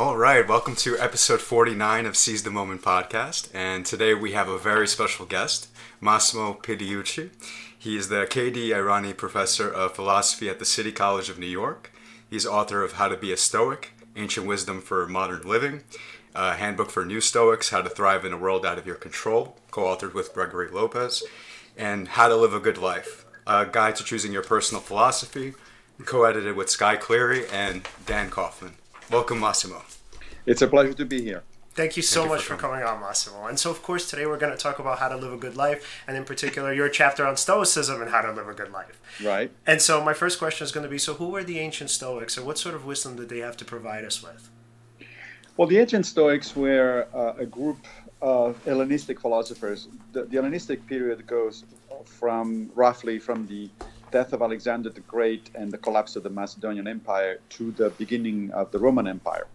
All right, welcome to episode 49 of Seize the Moment podcast. And today we have a very special guest, Massimo Pigliucci. He is the KD Irani Professor of Philosophy at the City College of New York. He's author of How to Be a Stoic, Ancient Wisdom for Modern Living, a Handbook for New Stoics, How to Thrive in a World Out of Your Control, co authored with Gregory Lopez, and How to Live a Good Life, a guide to choosing your personal philosophy, co edited with Skye Cleary and Dan Kaufman. Welcome, Massimo. It's a pleasure to be here. Thank you so Thank you much for for coming on, Massimo. And so, of course, today we're going to talk about how to live a good life, and in particular, your chapter on Stoicism and how to live a good life. Right. And so, my first question is going to be so, who were the ancient Stoics, and what sort of wisdom did they have to provide us with? Well, the ancient Stoics were uh, a group of Hellenistic philosophers. The, the Hellenistic period goes from roughly from the death of Alexander the Great and the collapse of the Macedonian Empire to the beginning of the Roman Empire.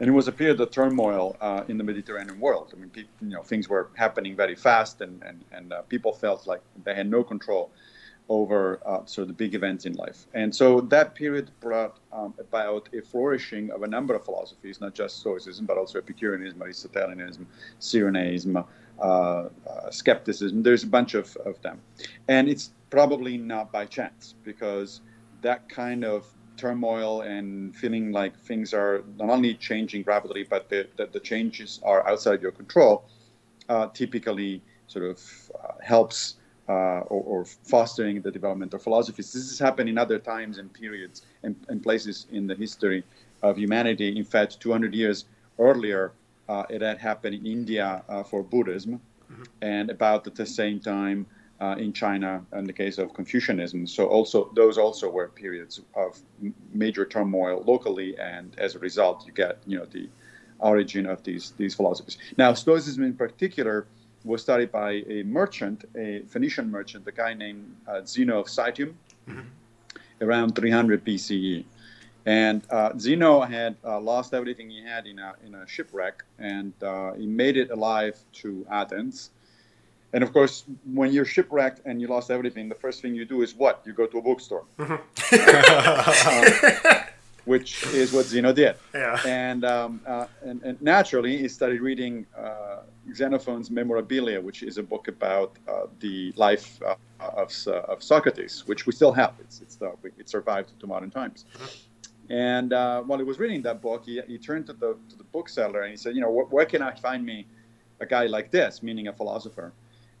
And it was a period of turmoil uh, in the Mediterranean world. I mean, you know, things were happening very fast, and and, and uh, people felt like they had no control over uh, sort of the big events in life. And so that period brought um, about a flourishing of a number of philosophies, not just Stoicism, but also Epicureanism, Aristotelianism, Cyrenaism, uh, uh, skepticism. There's a bunch of, of them. And it's probably not by chance because that kind of turmoil and feeling like things are not only changing rapidly, but the, the, the changes are outside your control, uh, typically sort of uh, helps uh, or, or, fostering the development of philosophies. This has happened in other times and periods and, and places in the history of humanity. In fact, 200 years earlier, uh, it had happened in India uh, for Buddhism, mm-hmm. and about at the same time uh, in China in the case of Confucianism. So also those also were periods of major turmoil locally, and as a result, you get you know the origin of these these philosophies. Now, Stoicism in particular was studied by a merchant, a Phoenician merchant, a guy named uh, Zeno of Citium, mm-hmm. around 300 BCE. And uh, Zeno had uh, lost everything he had in a, in a shipwreck, and uh, he made it alive to Athens. And of course, when you're shipwrecked and you lost everything, the first thing you do is what? You go to a bookstore. Mm-hmm. which is what Zeno did. Yeah. And, um, uh, and, and, naturally, he started reading uh, Xenophon's Memorabilia, which is a book about uh, the life uh, of, uh, of Socrates, which we still have. It's, it's the, it survived to modern times. Mm-hmm. And uh, while he was reading that book, he, he turned to the, to the bookseller and he said, you know, where can I find me a guy like this, meaning a philosopher?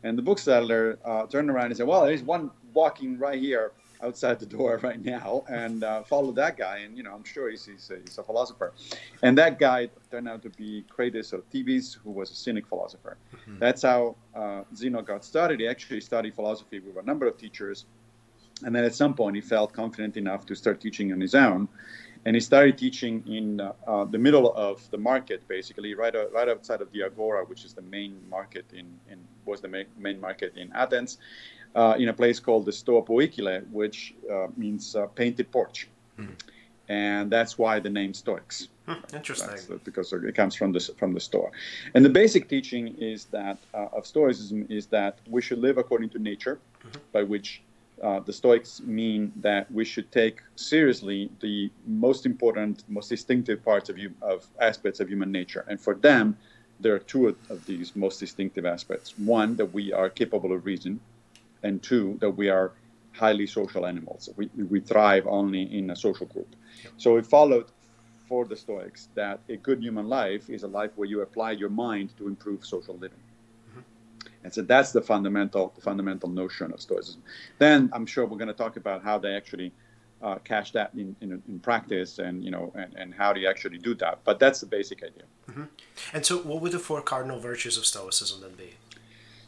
And the bookseller turned around and said, well, there's one walking right here outside the door right now and uh, follow that guy. And, you know, I'm sure he's, he's, a, he's a philosopher. And that guy turned out to be Crates of Thebes, who was a Cynic philosopher. Mm-hmm. That's how uh, Zeno got started. He actually studied philosophy with a number of teachers. And then at some point, he felt confident enough to start teaching on his own. And he started teaching in uh, uh the middle of the market, basically, right, uh, right outside of the Agora, which is the main market in, in was the main, market in Athens uh, in a place called the Stoa Poikile, which uh, means uh, painted porch. Mm. And that's why the name Stoics. Hmm, interesting. because it comes from the, from the Stoa. And the basic teaching is that uh, of Stoicism is that we should live according to nature, mm-hmm. by which uh, the Stoics mean that we should take seriously the most important, most distinctive parts of, you, of aspects of human nature. And for them, there are two of these most distinctive aspects. One, that we are capable of reason, and two, that we are highly social animals. We, we thrive only in a social group. So it followed for the Stoics that a good human life is a life where you apply your mind to improve social living. And so that's the fundamental, the fundamental notion of Stoicism. Then I'm sure we're going to talk about how they actually uh, cash that in, in, in, practice and you know and, and how do you actually do that. But that's the basic idea. Mm-hmm. And so, what would the four cardinal virtues of Stoicism then be?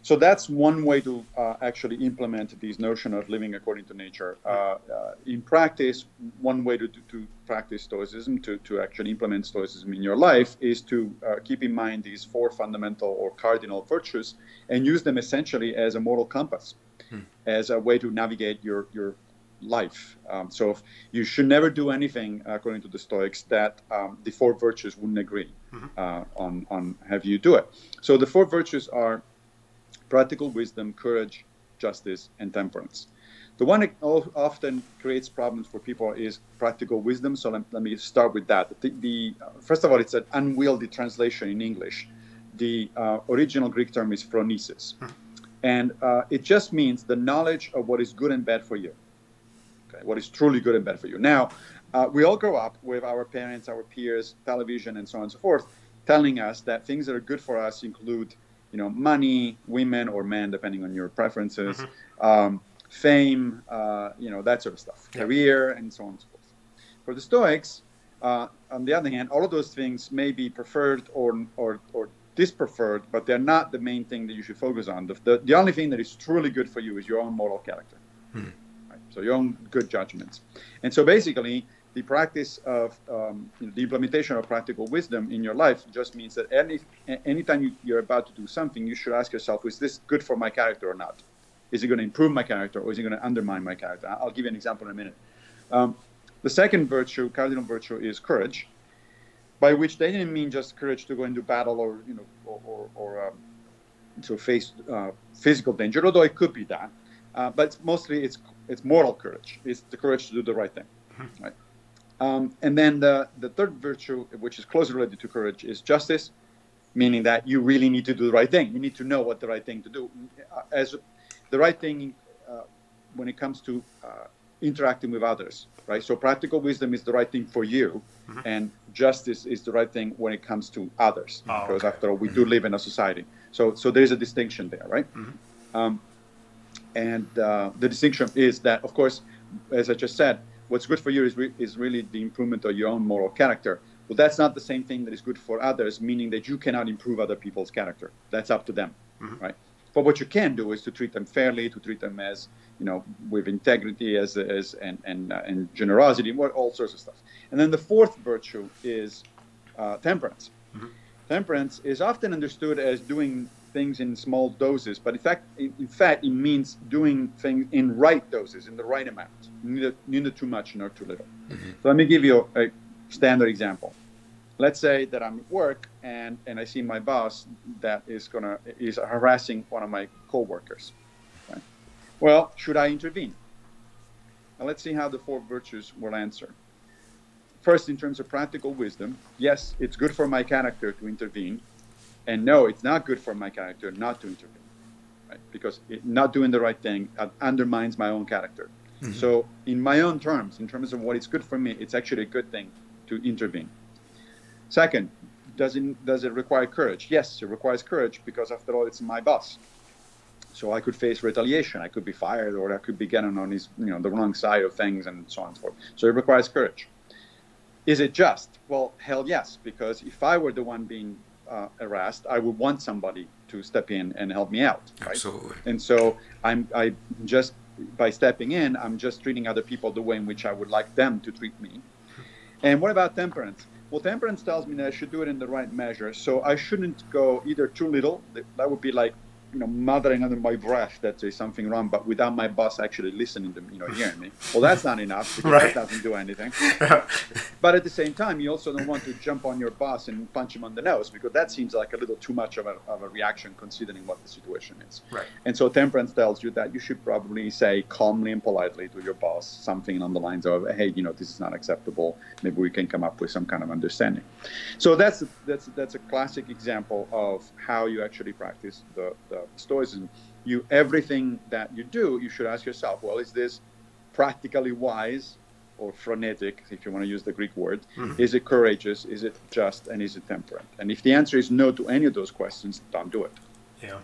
So that's one way to uh, actually implement this notion of living according to nature. Uh, uh, in practice, one way to, to, to, practice Stoicism, to, to actually implement Stoicism in your life, is to uh, keep in mind these four fundamental or cardinal virtues and use them essentially as a moral compass, hmm. as a way to navigate your, your life. Um, so you should never do anything, according to the Stoics, that um, the four virtues wouldn't agree mm-hmm. uh, on, on have you do it. So the four virtues are practical wisdom, courage, justice, and temperance. The one that often creates problems for people is practical wisdom. So let, let me start with that. The, the uh, first of all, it's an unwieldy translation in English. The uh, original Greek term is phronesis, hmm. and uh, it just means the knowledge of what is good and bad for you. Okay, what is truly good and bad for you. Now, uh, we all grow up with our parents, our peers, television, and so on and so forth, telling us that things that are good for us include, you know, money, women or men, depending on your preferences. Mm-hmm. Um, fame, uh, you know, that sort of stuff, yeah. career, and so on and so forth. For the Stoics, uh, on the other hand, all of those things may be preferred or, or, or dispreferred, but they're not the main thing that you should focus on. The, the, the only thing that is truly good for you is your own moral character. Hmm. Right? So your own good judgments. And so basically, the practice of um, you know, the implementation of practical wisdom in your life just means that any anytime you, you're about to do something, you should ask yourself, is this good for my character or not? Is it going to improve my character or is it going to undermine my character? I'll give you an example in a minute. Um, the second virtue, cardinal virtue, is courage, by which they didn't mean just courage to go into battle or you know or, or, or um, to face uh, physical danger, although it could be that. Uh, but mostly it's it's moral courage. It's the courage to do the right thing, mm-hmm. right? Um, and then the the third virtue, which is closely related to courage, is justice, meaning that you really need to do the right thing. You need to know what the right thing to do. As the right thing uh, when it comes to uh, interacting with others, right? So practical wisdom is the right thing for you, mm-hmm. and justice is the right thing when it comes to others, oh, because okay. after all, we do live in a society. So, so there's a distinction there, right? Mm-hmm. Um, and uh, the distinction is that, of course, as I just said, what's good for you is, re- is really the improvement of your own moral character. Well, that's not the same thing that is good for others, meaning that you cannot improve other people's character. That's up to them, mm-hmm. right? But what you can do is to treat them fairly, to treat them as you know with integrity, as as and and uh, and generosity, all sorts of stuff. And then the fourth virtue is uh, temperance. Mm-hmm. Temperance is often understood as doing things in small doses, but in fact, in, fact, it means doing things in right doses, in the right amount, neither, neither too much nor too little. Mm-hmm. So let me give you a, standard example let's say that I'm at work and, and I see my boss that is gonna is harassing one of my coworkers. Right? Well, should I intervene? Now let's see how the four virtues will answer. First, in terms of practical wisdom, yes, it's good for my character to intervene, and no, it's not good for my character not to intervene, right? Because it, not doing the right thing undermines my own character. Mm-hmm. So, in my own terms, in terms of what is good for me, it's actually a good thing to intervene. Second, does it, does it require courage? Yes, it requires courage because, after all, it's my boss. So I could face retaliation. I could be fired, or I could be getting on his, you know, the wrong side of things, and so on and so forth. So it requires courage. Is it just? Well, hell yes, because if I were the one being uh, harassed, I would want somebody to step in and help me out. Right? Absolutely. And so I'm, I just by stepping in, I'm just treating other people the way in which I would like them to treat me. And what about temperance? Well, temperance tells me that I should do it in the right measure. So I shouldn't go either too little. That would be like you know, muttering under my breath that there's something wrong, but without my boss actually listening to me, you know, hearing me. Well, that's not enough because right. that doesn't do anything. but at the same time, you also don't want to jump on your boss and punch him on the nose because that seems like a little too much of a, of a reaction considering what the situation is. Right. And so temperance tells you that you should probably say calmly and politely to your boss something on the lines of, hey, you know, this is not acceptable. Maybe we can come up with some kind of understanding. So that's that's that's a classic example of how you actually practice the, the Stoicism, you everything that you do, you should ask yourself, well, is this practically wise or phronetic, if you want to use the Greek word? Mm-hmm. Is it courageous? Is it just? And is it temperate? And if the answer is no to any of those questions, don't do it. Yeah.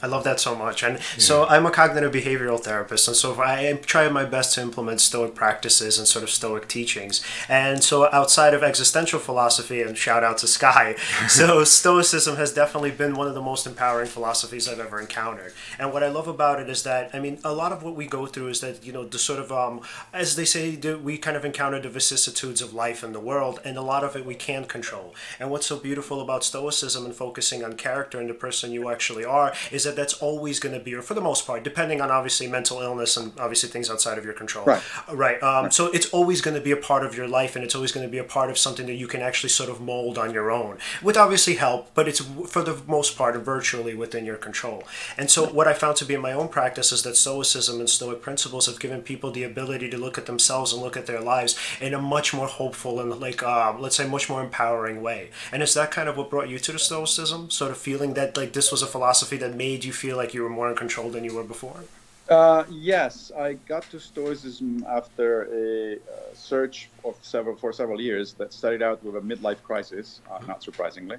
I love that so much. And yeah. so I'm a cognitive behavioral therapist. And so I am trying my best to implement Stoic practices and sort of Stoic teachings. And so outside of existential philosophy, and shout out to Skye, so Stoicism has definitely been one of the most empowering philosophies I've ever encountered. And what I love about it is that, I mean, a lot of what we go through is that, you know, the sort of, um, as they say, we kind of encounter the vicissitudes of life in the world, and a lot of it we can't control. And what's so beautiful about Stoicism and focusing on character and the person you actually are is that that's always going to be, or for the most part, depending on obviously mental illness and obviously things outside of your control. Right. Right. Um, right. So it's always going to be a part of your life, and it's always going to be a part of something that you can actually sort of mold on your own, with obviously help, but it's for the most part virtually within your control. And so what I found to be in my own practice is that Stoicism and Stoic principles have given people the ability to look at themselves and look at their lives in a much more hopeful and like uh, let's say much more empowering way. And is that kind of what brought you to the Stoicism? Sort of feeling that like this was a philosophy that made you feel like you were more in control than you were before? Uh, yes, I got to Stoicism after a uh, search of several for several years that started out with a midlife crisis, uh, not surprisingly.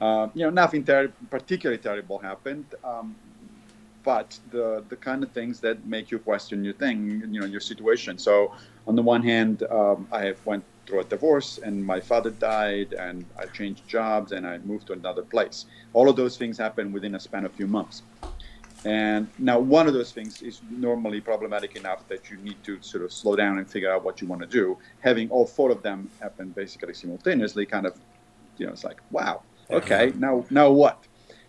Uh, you know, nothing ter- particularly terrible happened, um, but the the kind of things that make you question your thing, you know, your situation. So, on the one hand, um, I have went through a divorce, and my father died, and I changed jobs, and I moved to another place. All of those things happen within a span of a few months. And now, one of those things is normally problematic enough that you need to sort of slow down and figure out what you want to do. Having all four of them happen basically simultaneously, kind of, you know, it's like, wow, okay, now, now what,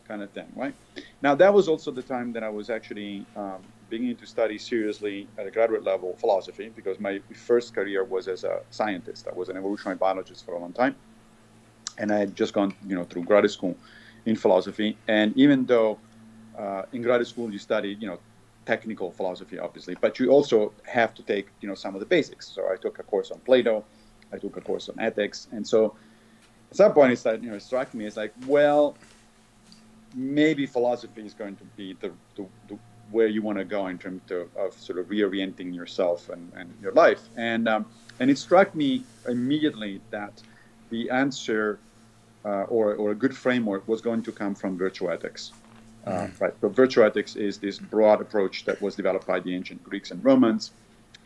kind of thing, right? Now, that was also the time that I was actually um, beginning to study seriously at a graduate level philosophy because my first career was as a scientist. I was an evolutionary biologist for a long time, and I had just gone, you know, through graduate school in philosophy. And even though uh, in graduate school you study, you know, technical philosophy, obviously, but you also have to take, you know, some of the basics. So I took a course on Plato, I took a course on ethics, and so at some point it started, you know, it struck me as like, well, maybe philosophy is going to be the, the, the where you want to go in terms of, of, sort of reorienting yourself and, and your life. And um, and it struck me immediately that the answer uh, or, or a good framework was going to come from virtue ethics. Uh, right. So virtue ethics is this broad approach that was developed by the ancient Greeks and Romans,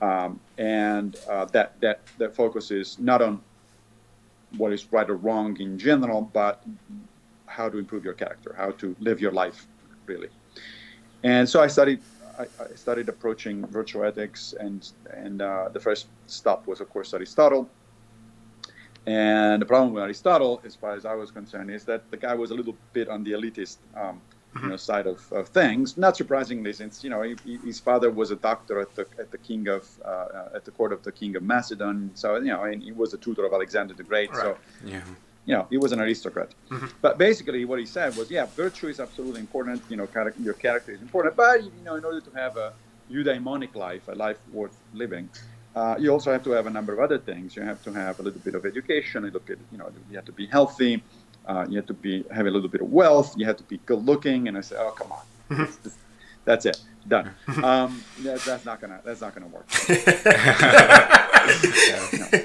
um, and uh, that that that focuses not on what is right or wrong in general, but how to improve your character, how to live your life, really. And so I studied. I, I started approaching virtue ethics, and and uh, the first stop was, of course, Aristotle. And the problem with Aristotle, as far as I was concerned, is that the guy was a little bit on the elitist um, you know, side of, of things. Not surprisingly, since you know he, his father was a doctor at the at the king of uh, at the court of the king of Macedon, so you know, and he was a tutor of Alexander the Great. Right. So yeah. You know, he was an aristocrat. Mm-hmm. But basically, what he said was, yeah, virtue is absolutely important. You know, character, your character is important. But you know, in order to have a eudaimonic life, a life worth living, uh, you also have to have a number of other things. You have to have a little bit of education. A little bit, you know, you have to be healthy. Uh, you have to be have a little bit of wealth. You have to be good looking. And I said, oh come on, mm-hmm. That's it, done. Um, that, that's not gonna that's not gonna work. no.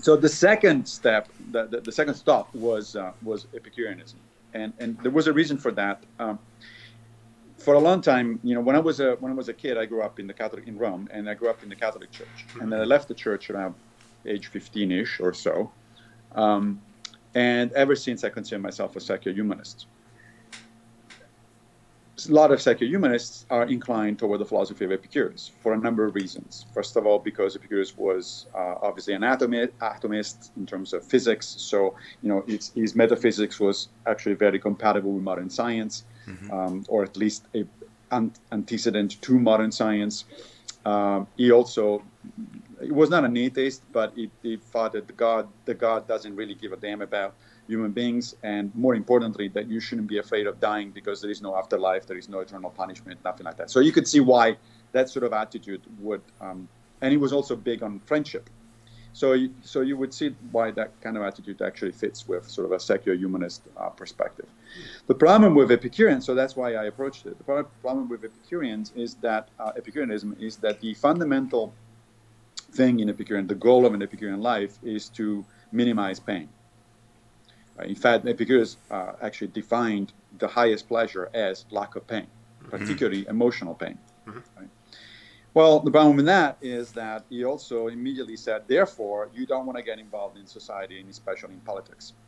So the second step, the, the, the second stop was uh, was Epicureanism, and and there was a reason for that. Um, for a long time, you know, when I was a when I was a kid, I grew up in the Catholic in Rome, and I grew up in the Catholic Church, and then I left the church around age 15ish or so. Um, and ever since, I consider myself a secular humanist. A lot of secular humanists are inclined toward the philosophy of Epicurus for a number of reasons. First of all, because Epicurus was uh, obviously an atomist, atomist in terms of physics, so you know his, his metaphysics was actually very compatible with modern science, mm-hmm. um, or at least a an antecedent to modern science. Um, he also he was not an atheist, but he, he thought that the God, the God doesn't really give a damn about human beings, and more importantly, that you shouldn't be afraid of dying because there is no afterlife, there is no eternal punishment, nothing like that. So you could see why that sort of attitude would, um, and he was also big on friendship. So, you, so you would see why that kind of attitude actually fits with sort of a secular humanist uh, perspective. The problem with Epicureans, so that's why I approached it. The problem with Epicureans is that uh, Epicureanism is that the fundamental thing in Epicurean, the goal of an Epicurean life is to minimize pain. Uh, in fact, Epicurus uh, actually defined the highest pleasure as lack of pain, mm-hmm. particularly mm-hmm. emotional pain. Mm-hmm. Right? Well, the problem with that is that he also immediately said, therefore, you don't want to get involved in society and especially in politics.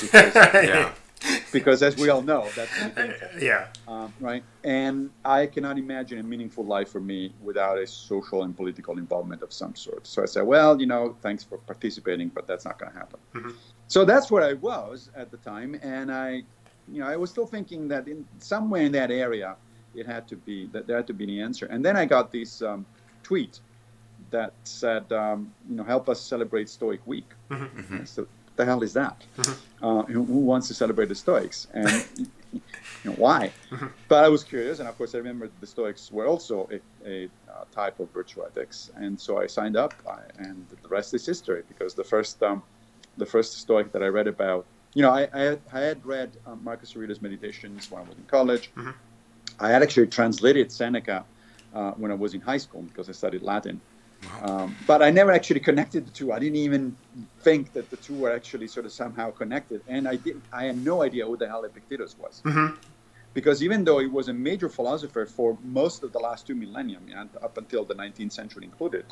Because, yeah because as we all know, that's yeah, um, right. And I cannot imagine a meaningful life for me without a social and political involvement of some sort. So I said, well, you know, thanks for participating, but that's not going to happen. Mm-hmm. So that's where I was at the time, and I you know, I was still thinking that in somewhere in that area, it had to be that there had to be the answer. And then I got this um, tweet that said, um, you know, help us celebrate Stoic Week. Mm-hmm. So, the hell is that? Mm-hmm. Uh, who, who, wants to celebrate the Stoics? And you know, why? Mm-hmm. But I was curious, and of course, I remember the Stoics were also a, a uh, type of virtue ethics, and so I signed up, I, and the rest is history. Because the first, um, the first Stoic that I read about, you know, I, I, had, I had, read um, Marcus Aurelius' Meditations when I was in college. Mm-hmm. I had actually translated Seneca uh, when I was in high school because I studied Latin. Um, but I never actually connected the two. I didn't even think that the two were actually sort of somehow connected. And I did. I had no idea who the hell Epictetus was. Mm-hmm. Because even though he was a major philosopher for most of the last two millennia, and up until the 19th century included,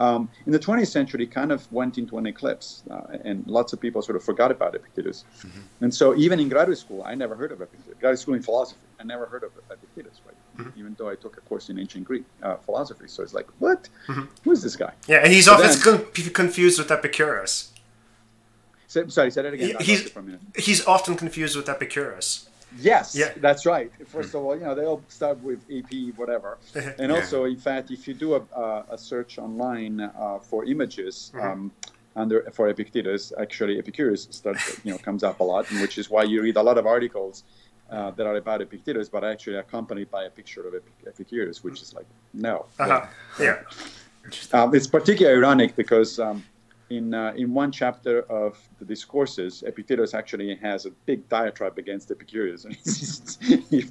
um, in the 20th century, kind of went into an eclipse, uh, and lots of people sort of forgot about Epictetus. Mm-hmm. And so, even in graduate school, I never heard of Epictetus. Graduate school in philosophy, I never heard of Epictetus, right? Mm-hmm. Even though I took a course in ancient Greek uh, philosophy, so it's like, what? Mm-hmm. Who is this guy? Yeah, and he's so often then, confused with Epicurus. So, sorry, say that again. He, he's, he's often confused with Epicurus. Yes, yeah. that's right. First of all, you know, they all start with EP, whatever. And also, in fact, if you do a, a search online uh, for images mm-hmm. um, under for Epictetus, actually Epicurus starts, you know, comes up a lot, which is why you read a lot of articles uh, that are about Epictetus, but actually accompanied by a picture of Epicurus, which is like, no. Uh-huh. Yeah. Um, it's particularly ironic because um, in uh, in one chapter of the discourses, Epictetus actually has a big diatribe against Epicurus, and he,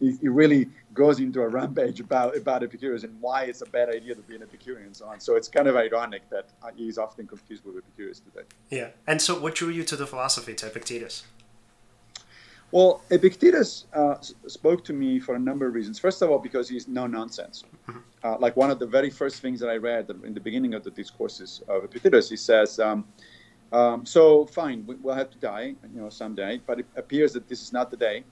he, he, really goes into a rampage about about Epicurus and why it's a bad idea to be an Epicurean and so on. So it's kind of ironic that he's often confused with Epicurus today. Yeah, and so what drew you to the philosophy to Epictetus? Well, Epictetus uh, spoke to me for a number of reasons. First of all, because he's no nonsense. Mm-hmm. Uh, like one of the very first things that I read in the beginning of the discourses of Epictetus, he says, um, um, "So fine, we'll have to die, you know, someday, but it appears that this is not the day.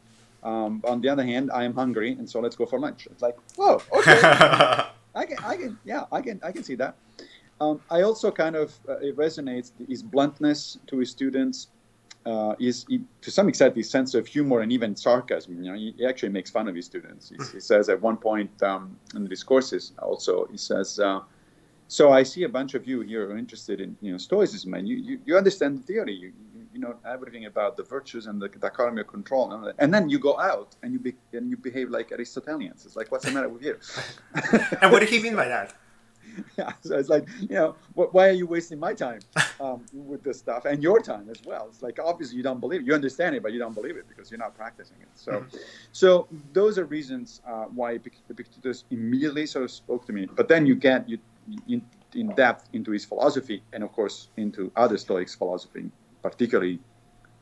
Um, on the other hand, I am hungry, and so let's go for lunch." It's like, whoa, okay, I can, I can, yeah, I can, I can see that. Um, I also kind of uh, it resonates his bluntness to his students uh, is he, to some extent his sense of humor and even sarcasm. You know, he, he actually makes fun of his students. He, he says at one point um, in the discourses also, he says, uh, "So I see a bunch of you here are interested in you know Stoicism, and you you, you understand the theory. You, you, you know everything about the virtues and the dichotomy of control, and, and then you go out and you be, and you behave like Aristotelians. It's like, what's the matter with you?" and what did he mean by that? Yeah, so it's like, you know, why are you wasting my time um, with this stuff and your time as well? It's like obviously you don't believe it. You understand it, but you don't believe it because you're not practicing it. So, mm-hmm. so those are reasons uh, why Epictetus immediately sort of spoke to me. But then you get you in, in depth into his philosophy and of course into other Stoics' philosophy, particularly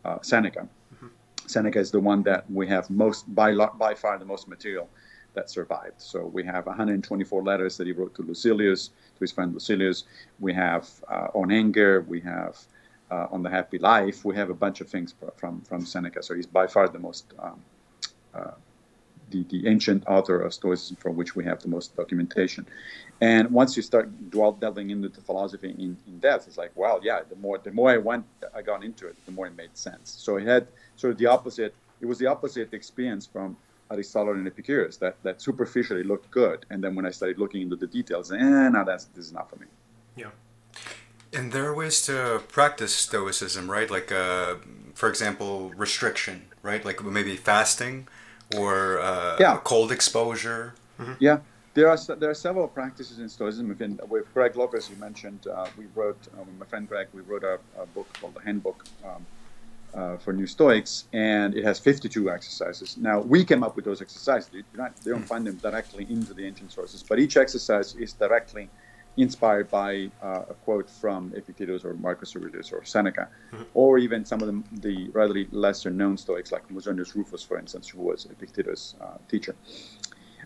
uh, Seneca. Mm-hmm. Seneca is the one that we have most by by far the most material that survived. So we have 124 letters that he wrote to Lucilius, to his friend Lucilius. We have uh, on anger. We have uh, on the happy life. We have a bunch of things from from Seneca. So he's by far the most um, uh, the, the ancient author of Stoicism from which we have the most documentation. And once you start dwell, delving into the philosophy in, in depth, it's like, wow, yeah, the more the more I went, I got into it, the more it made sense. So it had sort of the opposite. It was the opposite experience from Aristotle and Epicurus that, that superficially looked good. And then when I started looking into the details, eh, now that's this is not for me. Yeah. And there are ways to practice Stoicism, right? Like, uh, for example, restriction, right? Like maybe fasting or uh, yeah. cold exposure. Mm-hmm. Yeah. There are there are several practices in Stoicism. With Greg Lopez, you mentioned, uh, we wrote uh, with my friend Greg. We wrote a, a book called the Handbook um, uh, for New Stoics, and it has 52 exercises. Now, we came up with those exercises. They, not, they don't find them directly into the ancient sources, but each exercise is directly inspired by uh, a quote from Epictetus or Marcus Aurelius or Seneca, mm-hmm. or even some of the, the rather lesser known Stoics, like Musonius Rufus, for instance, who was Epictetus' uh, teacher.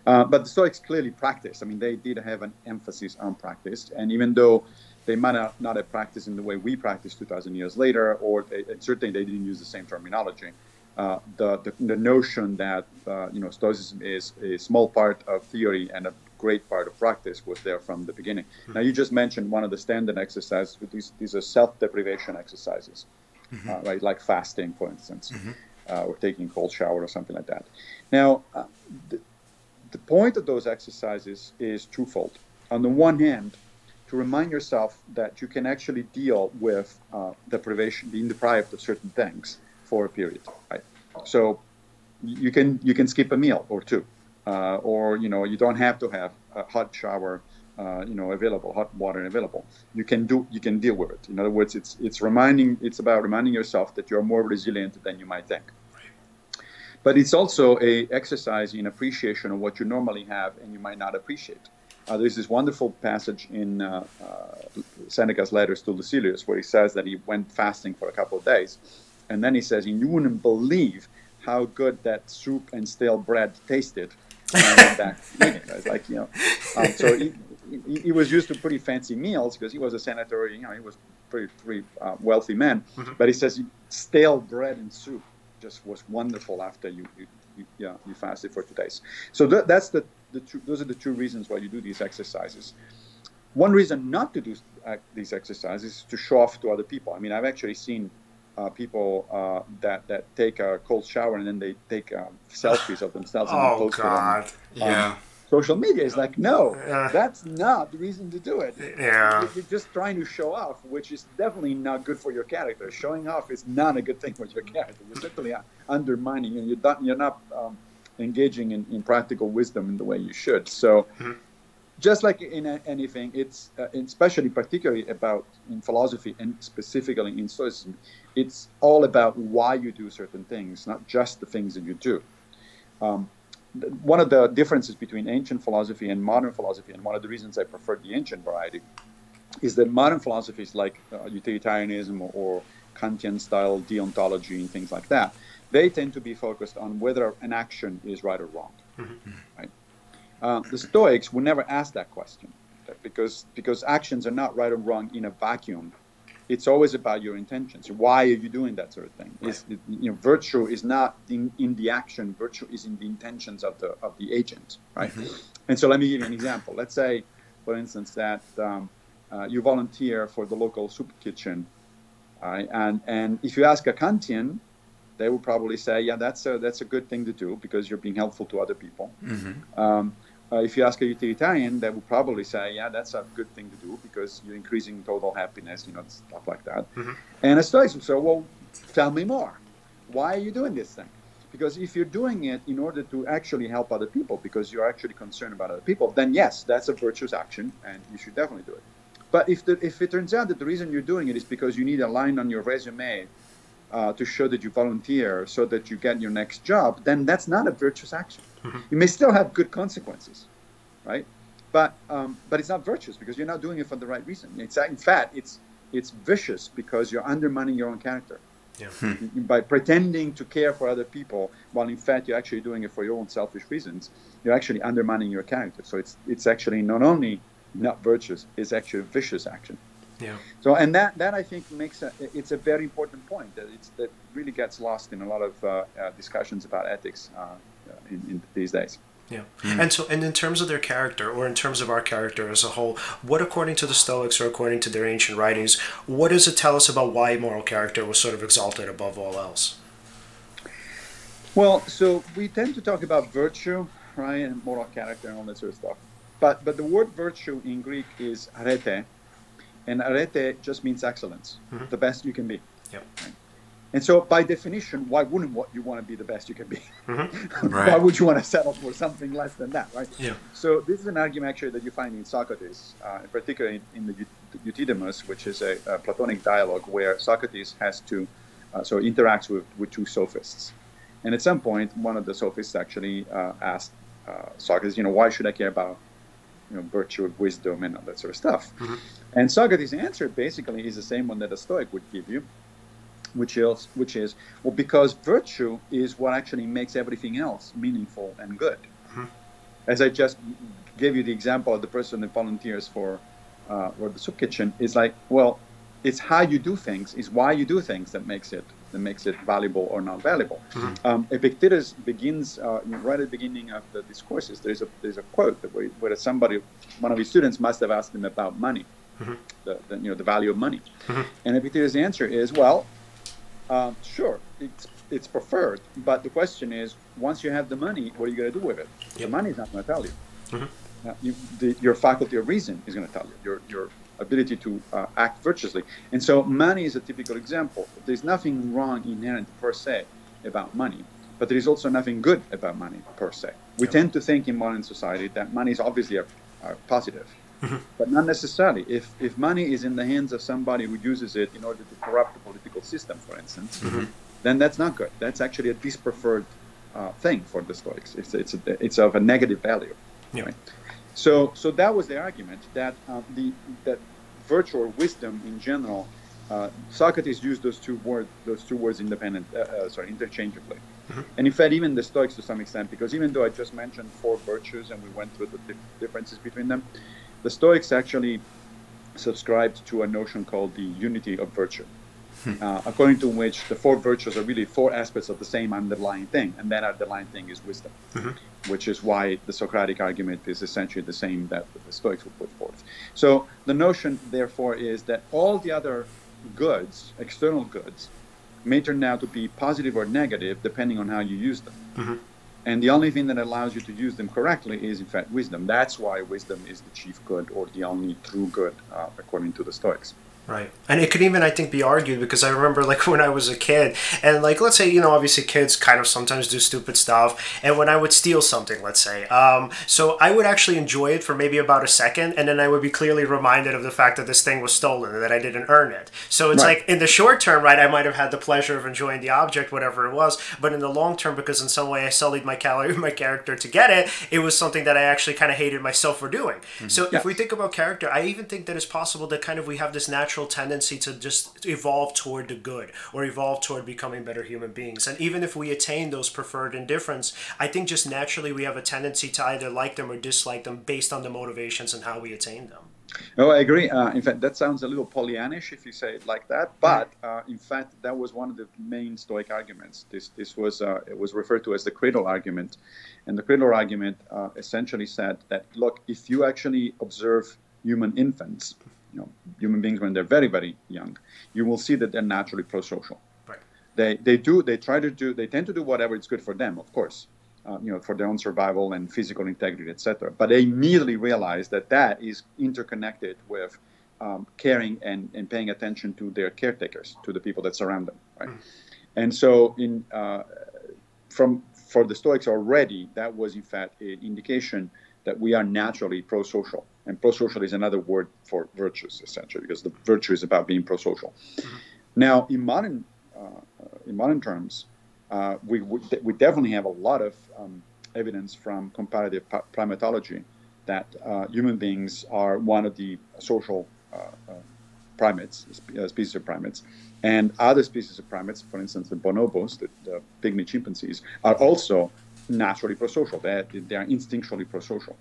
Uh, but the Stoics clearly practiced. I mean, they did have an emphasis on practice, and even though they might not, not have practiced in the way we practice 2,000 years later, or they, certainly they didn't use the same terminology. Uh, the, the, the, notion that uh, you know Stoicism is a small part of theory and a great part of practice was there from the beginning. Mm-hmm. Now you just mentioned one of the standard exercises. These these are self deprivation exercises, mm-hmm. uh, right? Like fasting, for instance. Mm-hmm. uh, or taking a cold shower or something like that. Now, uh, the, the point of those exercises is twofold. On the one hand, to remind yourself that you can actually deal with uh, deprivation, being deprived of certain things for a period. Right? So you can you can skip a meal or two, uh, or you know you don't have to have a hot shower, uh, you know, available, hot water available. You can do you can deal with it. In other words, it's it's reminding it's about reminding yourself that you're more resilient than you might think. But it's also a exercise in appreciation of what you normally have and you might not appreciate. Uh, there's this wonderful passage in uh, uh, Seneca's letters to Lucilius where he says that he went fasting for a couple of days, and then he says, "You wouldn't believe how good that soup and stale bread tasted." And I went back It's like you know, um, so he, he, he, was used to pretty fancy meals because he was a senator. You know, he was pretty pretty uh, wealthy man. Mm-hmm. But he says stale bread and soup just was wonderful after you, you, you yeah you fasted for two days. So th- that's the, the two, those are the two reasons why you do these exercises. One reason not to do uh, these exercises is to show off to other people. I mean, I've actually seen uh, people uh, that that take a cold shower and then they take um, selfies of themselves and oh, post God. it on, yeah social media is like, no, that's not the reason to do it. Yeah. You're just trying to show off, which is definitely not good for your character. Showing off is not a good thing for your character. You're certainly undermining, and you're not, you're not um, engaging in, in, practical wisdom in the way you should. So, mm-hmm. just like in anything, it's uh, especially particularly about in philosophy and specifically in Stoicism, it's all about why you do certain things, not just the things that you do. Um, one of the differences between ancient philosophy and modern philosophy, and one of the reasons I prefer the ancient variety, is that modern philosophies like uh, utilitarianism or, or Kantian style deontology and things like that, they tend to be focused on whether an action is right or wrong. Mm-hmm. Right? Uh, the Stoics would never ask that question because because actions are not right or wrong in a vacuum it's always about your intentions. Why are you doing that sort of thing? Right. Is you know, virtue is not in, in the action. Virtue is in the intentions of the of the agent, right? Mm-hmm. And so let me give you an example. Let's say, for instance, that um, uh, you volunteer for the local soup kitchen, right? and and if you ask a Kantian, they will probably say, yeah, that's a that's a good thing to do because you're being helpful to other people. Mm-hmm. Um, uh, if you ask a utilitarian, they will probably say, yeah, that's a good thing to do because you're increasing total happiness, you know, stuff like that. Mm-hmm. And a Stoic will say, well, tell me more. Why are you doing this thing? Because if you're doing it in order to actually help other people, because you're actually concerned about other people, then yes, that's a virtuous action, and you should definitely do it. But if the, if it turns out that the reason you're doing it is because you need a line on your resume uh, to show that you volunteer so that you get your next job, then that's not a virtuous action. Mm-hmm. You may still have good consequences, right? But um, but it's not virtuous because you're not doing it for the right reason. It's in fact it's it's vicious because you're undermining your own character. Yeah. Hmm. By pretending to care for other people, while in fact you're actually doing it for your own selfish reasons, you're actually undermining your character. So it's it's actually not only not virtuous, it's actually a vicious action. Yeah. So and that that I think makes a, it's a very important point that it's that really gets lost in a lot of uh, uh, discussions about ethics uh, in, in, these days. Yeah. Mm-hmm. And so, and in terms of their character, or in terms of our character as a whole, what, according to the Stoics or according to their ancient writings, what does it tell us about why moral character was sort of exalted above all else? Well, so we tend to talk about virtue, right, and moral character and all that sort of stuff. But but the word virtue in Greek is arete, and arete just means excellence, mm-hmm. the best you can be. Yep. Right? And so, by definition, why wouldn't what you want to be the best you can be? Mm-hmm. Right. why would you want to settle for something less than that, right? Yeah. So this is an argument actually that you find in Socrates, uh, in particular in, in the Euthydemus, which is a, a, Platonic dialogue where Socrates has to, uh, so interacts with, with two sophists. And at some point, one of the sophists actually uh, asked uh, Socrates, you know, why should I care about you know, virtue of wisdom and all that sort of stuff. Mm-hmm. And Socrates' answer basically is the same one that a Stoic would give you, which is which is well because virtue is what actually makes everything else meaningful and good. Mm-hmm. As I just gave you the example of the person that volunteers for uh, or the soup kitchen is like well, it's how you do things, is why you do things that makes it that makes it valuable or not valuable. Mm-hmm. Um, Epictetus begins uh, right at the beginning of the discourses. There's a there's a quote that where, where somebody, one of his students, must have asked him about money, mm-hmm. the, the, you know the value of money, mm-hmm. and Epictetus' answer is, well, um, sure, it's it's preferred, but the question is, once you have the money, what are you going to do with it? Yep. The money is not going to tell you. Uh, you the, your faculty of reason is going to tell you. Your your ability to uh, act virtuously. And so, money is a typical example. There's nothing wrong inherent per se about money, but there is also nothing good about money per se. We tend to think in modern society that money is obviously a, a positive. But not necessarily. If if money is in the hands of somebody who uses it in order to corrupt the political system, for instance, then that's not good. That's actually a dispreferred uh, thing for the Stoics. It's it's a, it's of a negative value. Yeah. Right? So so that was the argument that uh, the that virtue or wisdom in general. Uh, Socrates used those two words, those two words independent, uh, uh, sorry, interchangeably. And in fact, even the Stoics to some extent, because even though I just mentioned four virtues and we went through the dif- differences between them, the Stoics actually subscribed to a notion called the unity of virtue, uh, according to which the four virtues are really four aspects of the same underlying thing, and that underlying thing is wisdom, which is why the Socratic argument is essentially the same that the Stoics would put forth. So the notion, therefore, is that all the other goods, external goods, may turn out to be positive or negative depending on how you use them. And the only thing that allows you to use them correctly is, in fact, wisdom. That's why wisdom is the chief good or the only true good, uh, according to the Stoics. Right. And it could even, I think, be argued because I remember, like, when I was a kid, and, like, let's say, you know, obviously kids kind of sometimes do stupid stuff. And when I would steal something, let's say, um, so I would actually enjoy it for maybe about a second, and then I would be clearly reminded of the fact that this thing was stolen and that I didn't earn it. So it's Right. like, in the short term, right, I might have had the pleasure of enjoying the object, whatever it was. But in the long term, because in some way I sullied my, calorie, my character to get it, it was something that I actually kind of hated myself for doing. So Yeah. if we think about character, I even think that it's possible that kind of we have this natural tendency to just evolve toward the good or evolve toward becoming better human beings. And even if we attain those preferred indifferents, I think just naturally we have a tendency to either like them or dislike them based on the motivations and how we attain them. Oh, I agree. Uh, in fact, that sounds a little Pollyannish if you say it like that. But uh, in fact, that was one of the main Stoic arguments. This this was uh, it was referred to as the cradle argument, and the cradle argument uh, essentially said that look, if you actually observe human infants, human beings when they're very very young, you will see that they're naturally pro-social. Right. They they do they try to do they tend to do whatever is good for them, of course. Uh, you know, for their own survival and physical integrity, etc. But they immediately realize that that is interconnected with um, caring and, and paying attention to their caretakers, to the people that surround them, right? And so, in uh, from for the Stoics already, that was in fact an indication that we are naturally pro-social, and pro-social is another word for virtues, essentially, because the virtue is about being pro-social. Now, in modern uh, in modern terms, uh, we, we we definitely have a lot of um, evidence from comparative primatology that uh, human beings are one of the social uh, uh, primates, uh, species of primates, and other species of primates, for instance, the bonobos, the, the pygmy chimpanzees, are also naturally prosocial. They, they are instinctually prosocial.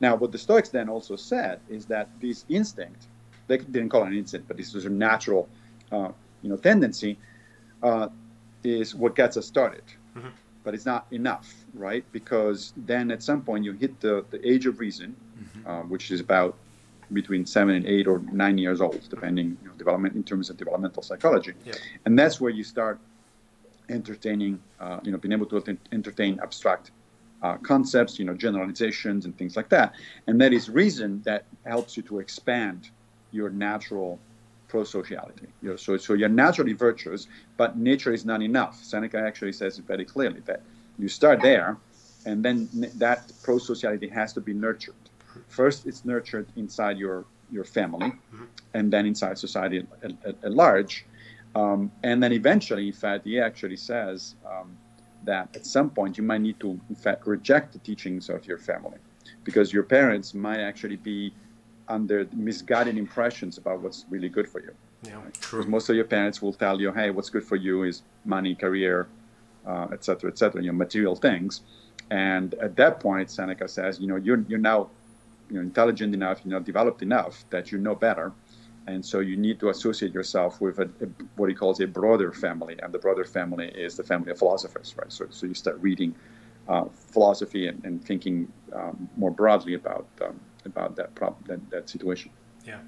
Now, what the Stoics then also said is that this instinct, they didn't call it an instinct, but this was a natural, uh, you know, tendency, uh, is what gets us started. But it's not enough, right? Because then at some point you hit the, the age of reason, uh, which is about between seven and eight or nine years old, depending you know, development in terms of developmental psychology, Yeah. and that's where you start entertaining, uh, you know, being able to entertain abstract uh, concepts, you know, generalizations and things like that, and that is reason that helps you to expand your natural prosociality. You know, so, so you're naturally virtuous, but nature is not enough. Seneca actually says it very clearly that you start there, and then that prosociality has to be nurtured. First, it's nurtured inside your your family, and then inside society at, at, at large, um, and then eventually, in fact, he actually says um, that at some point you might need to, in fact, reject the teachings of your family, because your parents might actually be under misguided impressions about what's really good for you. Yeah. Because most of your parents will tell you, hey, what's good for you is money, career, uh, etc., cetera, et cetera, you know, material things. And at that point, Seneca says, you know, you're, you're now you know, intelligent enough, you know, developed enough that you know better. And so you need to associate yourself with a, a, what he calls a broader family. And the broader family is the family of philosophers, right? So, so you start reading uh, philosophy and, and thinking um, more broadly about um, about that problem, that, that situation. Yeah.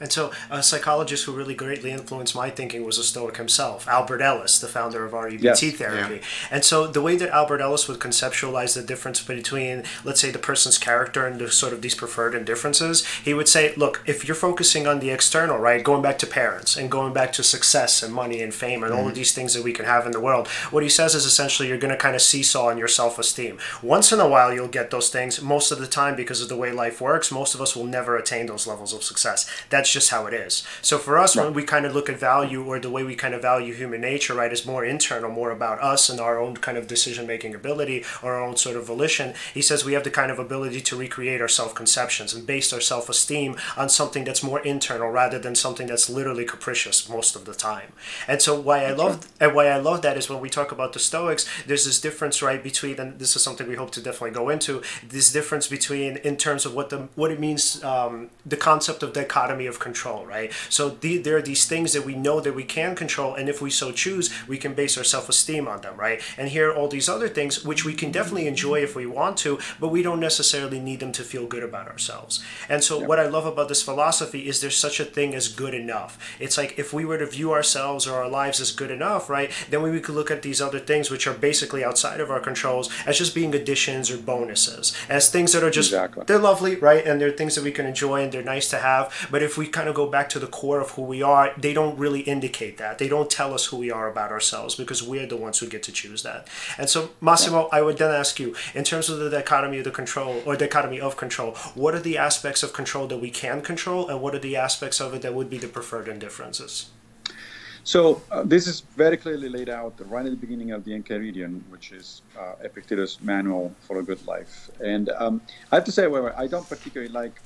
And so, a psychologist who really greatly influenced my thinking was a Stoic himself, Albert Ellis, the founder of REBT yes. therapy. Yeah. And so, the way that Albert Ellis would conceptualize the difference between, let's say, the person's character and the sort of these preferred indifferences, he would say, look, if you're focusing on the external, right, going back to parents and going back to success and money and fame and mm-hmm. all of mm-hmm. these things that we can have in the world, what he says is essentially you're going to kind of seesaw in your self esteem. Once in a while, you'll get those things. Most of the time, because of the way life works, most of us will never attain those levels of success. That's just how it is. So for us, right. when we kind of look at value or the way we kind of value human nature, right, is more internal, more about us and our own kind of decision making ability or our own sort of volition. He says we have the kind of ability to recreate our self conceptions and base our self esteem on something that's more internal rather than something that's literally capricious most of the time. And so why I love and why I love that is when we talk about the Stoics, there's this difference right between, and this is something we hope to definitely go into, this difference between in terms of what the what it means, um, the concept of dichotomy of control, right? So the, there are these things that we know that we can control, and if we so choose, we can base our self esteem on them, right? And here are all these other things which we can definitely enjoy if we want to, but we don't necessarily need them to feel good about ourselves. And so what I love about this philosophy is there's such a thing as good enough. It's like if we were to view ourselves or our lives as good enough, right? Then we could look at these other things which are basically outside of our controls as just being additions or bonuses, as things that are just exactly. they're lovely, right? And they're things that we can enjoy and they're nice to have. But if we kind of go back to the core of who we are, they don't really indicate that. They don't tell us who we are about ourselves because we're the ones who get to choose that. And so, Massimo, yeah. I would then ask you, in terms of the dichotomy of the control or dichotomy of control, what are the aspects of control that we can control, and what are the aspects of it that would be the preferred indifferents? So uh, this is very clearly laid out right at the beginning of the Enchiridion, which is uh, Epictetus' manual for a good life. And um, I have to say, however, I don't particularly like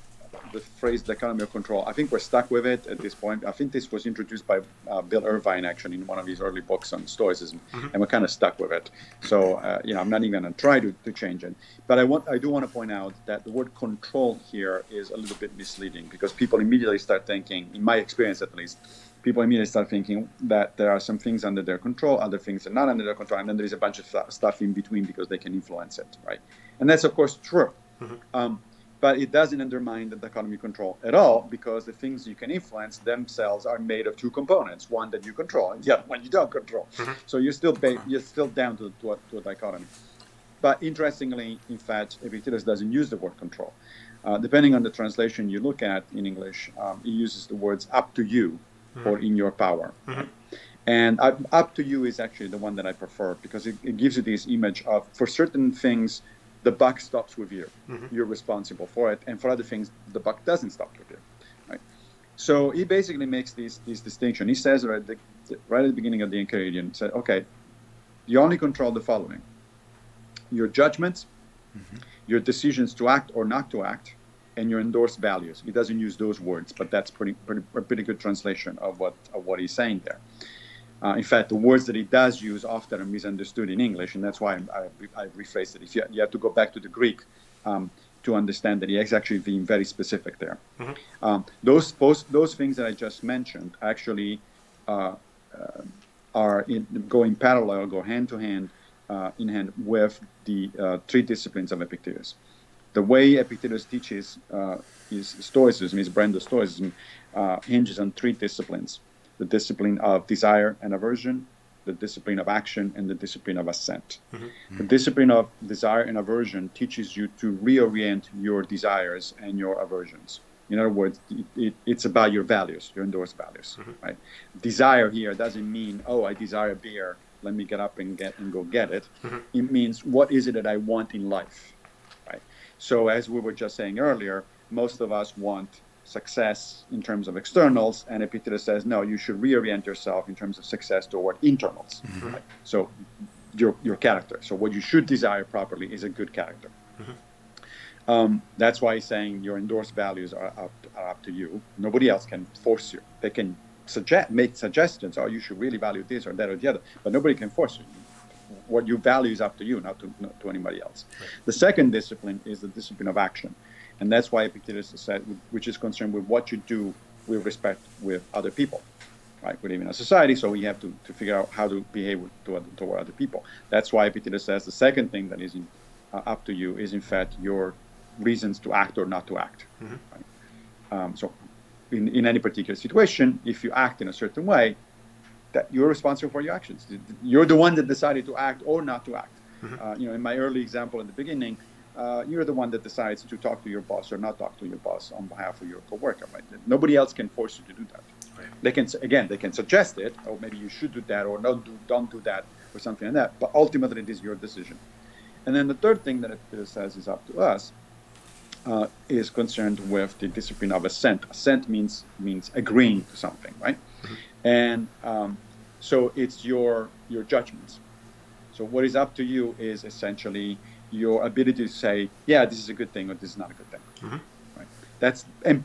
the phrase the dichotomy of control. I think we're stuck with it at this point. I think this was introduced by uh, Bill Irvine actually in one of his early books on Stoicism, mm-hmm. and we're kind of stuck with it. So uh, you know, I'm not even going to try to, change it. But I want, I do want to point out that the word control here is a little bit misleading because people immediately start thinking, in my experience at least, people immediately start thinking that there are some things under their control, other things are not under their control, and then there is a bunch of stuff in between because they can influence it, right? And that's of course true. Mm-hmm. Um, but it doesn't undermine the dichotomy control at all because the things you can influence themselves are made of two components: one that you control and the other one you don't control. Mm-hmm. So you're still ba- you're still down to, to, a, to a dichotomy. But interestingly, in fact, Epictetus doesn't use the word control. Uh, depending on the translation you look at in English, um, he uses the words "up to you" mm-hmm. or "in your power." Mm-hmm. And "up to you" is actually the one that I prefer because it, it gives you this image of for certain things the buck stops with you. Mm-hmm. You're responsible for it. And for other things, the buck doesn't stop with you. Right? So he basically makes this, this distinction. He says right, the, right at the beginning of the Enchiridion, said, okay, you only control the following your judgments, mm-hmm. your decisions to act or not to act, and your endorsed values. He doesn't use those words, but that's pretty, pretty a pretty good translation of what of what he's saying there. Uh, in fact, the words that he does use often are misunderstood in English, and that's why I, I, I rephrased it. If you, you, have to go back to the Greek um, to understand that he is actually being very specific there. Mm-hmm. Um, those, those, those things that I just mentioned actually uh, uh, are in, go in parallel, go hand to hand, uh, in hand with the uh, three disciplines of Epictetus. The way Epictetus teaches uh, his Stoicism, his brand of Stoicism, hinges on three disciplines the discipline of desire and aversion, the discipline of action, and the discipline of assent. Mm-hmm. The discipline of desire and aversion teaches you to reorient your desires and your aversions. In other words, it, it, it's about your values, your endorsed values, mm-hmm. right? Desire here doesn't mean, oh, I desire a beer, let me get up and get and go get it. Mm-hmm. It means what is it that I want in life, right? So as we were just saying earlier, most of us want success in terms of externals, and Epictetus says, no, you should reorient yourself in terms of success toward internals. Mm-hmm. Right? So your, your character. So what you should desire properly is a good character. Mm-hmm. Um, that's why he's saying your endorsed values are up, are up to you. Nobody else can force you. They can suggest, make suggestions, oh, you should really value this or that or the other, but nobody can force you. What you value is up to you, not to, not to anybody else. Right. The second discipline is the discipline of action. And that's why Epictetus said, which is concerned with what you do with respect with other people. Right? We live in a society, so we have to, to figure out how to behave with, to, toward other people. That's why Epictetus says the second thing that is in, uh, up to you is, in fact, your reasons to act or not to act. Mm-hmm. Right? Um, so in, in any particular situation, if you act in a certain way, that you're responsible for your actions. You're the one that decided to act or not to act. Mm-hmm. Uh, you know, in my early example in the beginning, uh, you're the one that decides to talk to your boss or not talk to your boss on behalf of your coworker. Right? Nobody else can force you to do that. Right. They can again, they can suggest it, or maybe you should do that, or no, do, don't do that, or something like that. But ultimately, it is your decision. And then the third thing that it says is up to us uh, is concerned with the discipline of assent. Assent means means agreeing to something, right? Mm-hmm. And um, so it's your your judgments. So what is up to you is essentially your ability to say, yeah, this is a good thing or this is not a good thing. Mm-hmm. Right? That's and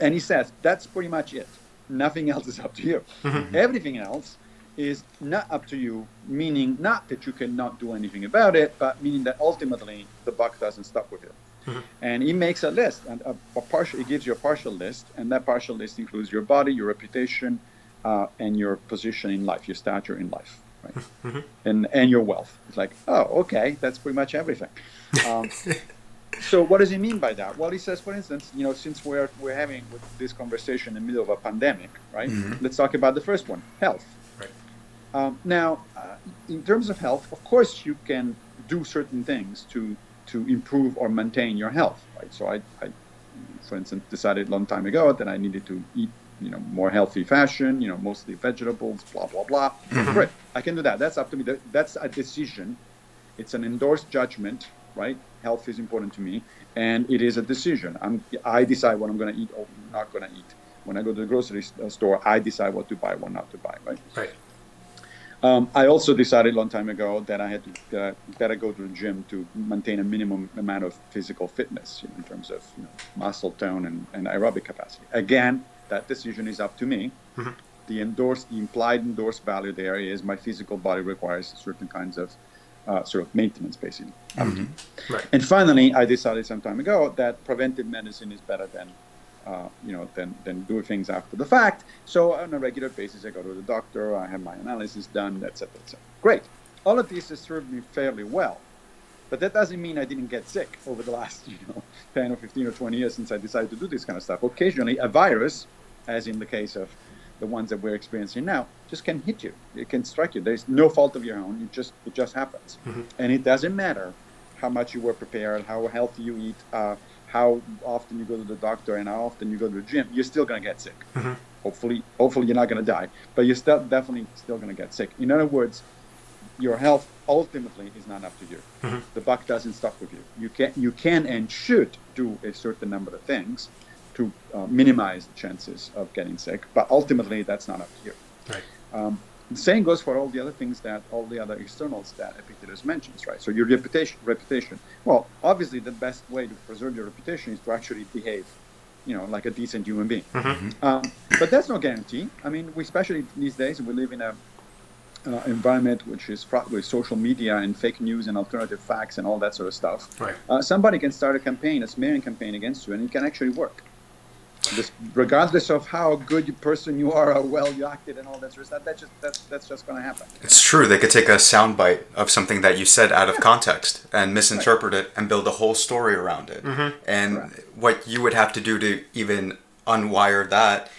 and he says that's pretty much it. Nothing else is up to you. Mm-hmm. Everything else is not up to you, meaning not that you cannot do anything about it, but meaning that ultimately the buck doesn't stop with you. Mm-hmm. And he makes a list, and a, a, partial. He gives you a partial list, and that partial list includes your body, your reputation, uh, and your position in life, your stature in life, right? Mm-hmm. And and your wealth. It's like, oh, okay, that's pretty much everything. Um, so what does he mean by that? Well, he says, for instance, you know, since we're we're having this conversation in the middle of a pandemic, right? Mm-hmm. Let's talk about the first one, health. Um, now, uh, in terms of health, of course, you can do certain things to to improve or maintain your health. Right. So I, I, for instance, decided a long time ago that I needed to eat, you know, more healthy fashion. You know, mostly vegetables. Blah blah blah. Mm-hmm. Great. I can do that. That's up to me. That's a decision. It's an endorsed judgment. Right. Health is important to me, and it is a decision. I'm, I decide what I'm going to eat or not going to eat. When I go to the grocery store, I decide what to buy, what not to buy. Right. Right. Um, I also decided a long time ago that I had to uh, that I go to the gym to maintain a minimum amount of physical fitness you know, in terms of you know, muscle tone and, and, aerobic capacity. Again, that decision is up to me. Mm-hmm. The endorsed, the implied endorsed value there is my physical body requires certain kinds of uh, sort of maintenance, basically. Mm-hmm. Right. And finally, I decided some time ago that preventive medicine is better than uh, you know, than, than do things after the fact. So on a regular basis, I go to the doctor, I have my analysis done, etc., etc. Great. All of this has served me fairly well. But that doesn't mean I didn't get sick over the last, you know, 10 or 15 or 20 years since I decided to do this kind of stuff. Occasionally, a virus, as in the case of the ones that we're experiencing now, just can hit you. It can strike you. There's no fault of your own. It just it just happens, mm-hmm. and it doesn't matter how much you were prepared, how healthy you eat, uh, how often you go to the doctor and how often you go to the gym, you're still going to get sick. Mm-hmm. Hopefully, hopefully you're not going to die, but you're still definitely still going to get sick. In other words, your health ultimately is not up to you. Mm-hmm. The buck doesn't stop with you. You can you can and should do a certain number of things to uh, minimize the chances of getting sick, but ultimately that's not up to you. Right. Um, the same goes for all the other things that all the other externals that Epictetus mentions, right? So your reputation, reputation. Well, obviously, the best way to preserve your reputation is to actually behave, you know, like a decent human being. Mm-hmm. Um, but that's no guarantee. I mean, we especially these days we live in a uh, environment which is fraught with social media and fake news and alternative facts and all that sort of stuff. Right. Uh, somebody can start a campaign, a smearing campaign against you, and it can actually work this, regardless of how good a person you are, how well you acted, and all that sort of stuff, that's just that's that's just going to happen. It's true. They could take a soundbite of something that you said out of yeah. context and misinterpret right. it and build a whole story around it. Mm-hmm. And right. what you would have to do to even unwire that,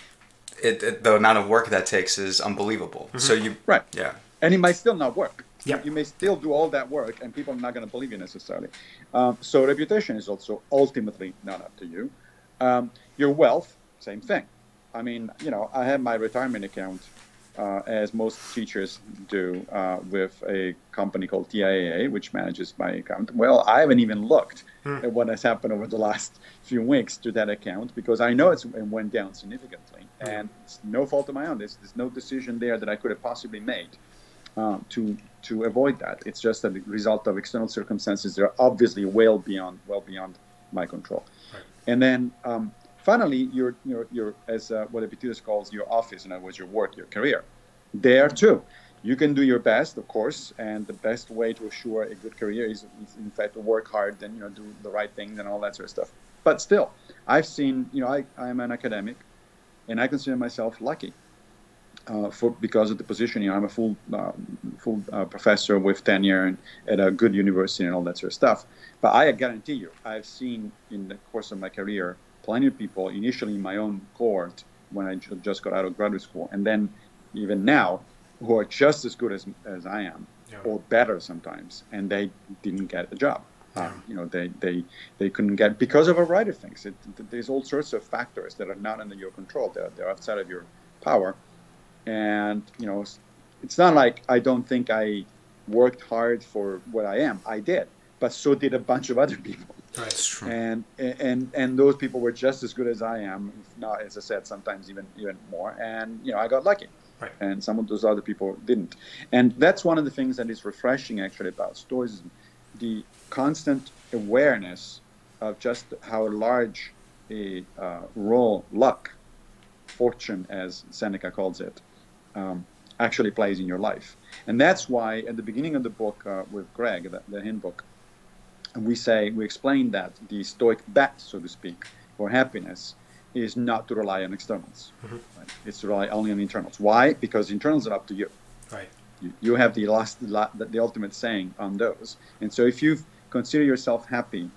it, it, the amount of work that takes is unbelievable. Mm-hmm. So you right, yeah, and it might still not work. Yeah. You may still do all that work, and people are not going to believe you necessarily. Um, so reputation is also ultimately not up to you. Um, your wealth, same thing. I mean, you know, I have my retirement account, uh, as most teachers do, uh, with a company called TIAA, which manages my account. Well, I haven't even looked hmm. at what has happened over the last few weeks to that account because I know it went down significantly, hmm. and it's no fault of my own. There's, there's no decision there that I could have possibly made uh, to to avoid that. It's just a result of external circumstances that are obviously well beyond well beyond my control. Right. And then um, finally, your, your, your as uh, what Epictetus calls your office, in other words, your work, your career. There too, you can do your best, of course, and the best way to assure a good career is, is in fact to work hard and you know do the right things and all that sort of stuff. But still, I've seen, you know, I, I'm an academic, and I consider myself lucky. Uh, for because of the position, you know, I'm a full uh, full uh, professor with tenure and at a good university and all that sort of stuff. But I guarantee you, I've seen in the course of my career plenty of people initially in my own cohort when I just got out of graduate school, and then even now, who are just as good as, as I am, yeah. or better sometimes, and they didn't get a job. Yeah. Um, you know, they, they, they couldn't get because of a variety of things. It, there's all sorts of factors that are not under your control. They're, they're outside of your power, and you know, it's not like I don't think I worked hard for what I am. I did, but so did a bunch of other people. That's true. And and and those people were just as good as I am, if not, as I said, sometimes even even more. And you know, I got lucky. Right. And some of those other people didn't. And that's one of the things that is refreshing actually about Stoicism, the constant awareness of just how large a uh, role luck, fortune, as Seneca calls it, um, actually plays in your life. And that's why at the beginning of the book uh, with Greg, the, the handbook, we say, we explain that the Stoic bet, so to speak, for happiness is not to rely on externals. Mm-hmm. Right? It's to rely only on internals. Why? Because internals are up to you. Right. You, you have the last, the, the ultimate saying on those. And so if you consider yourself happy,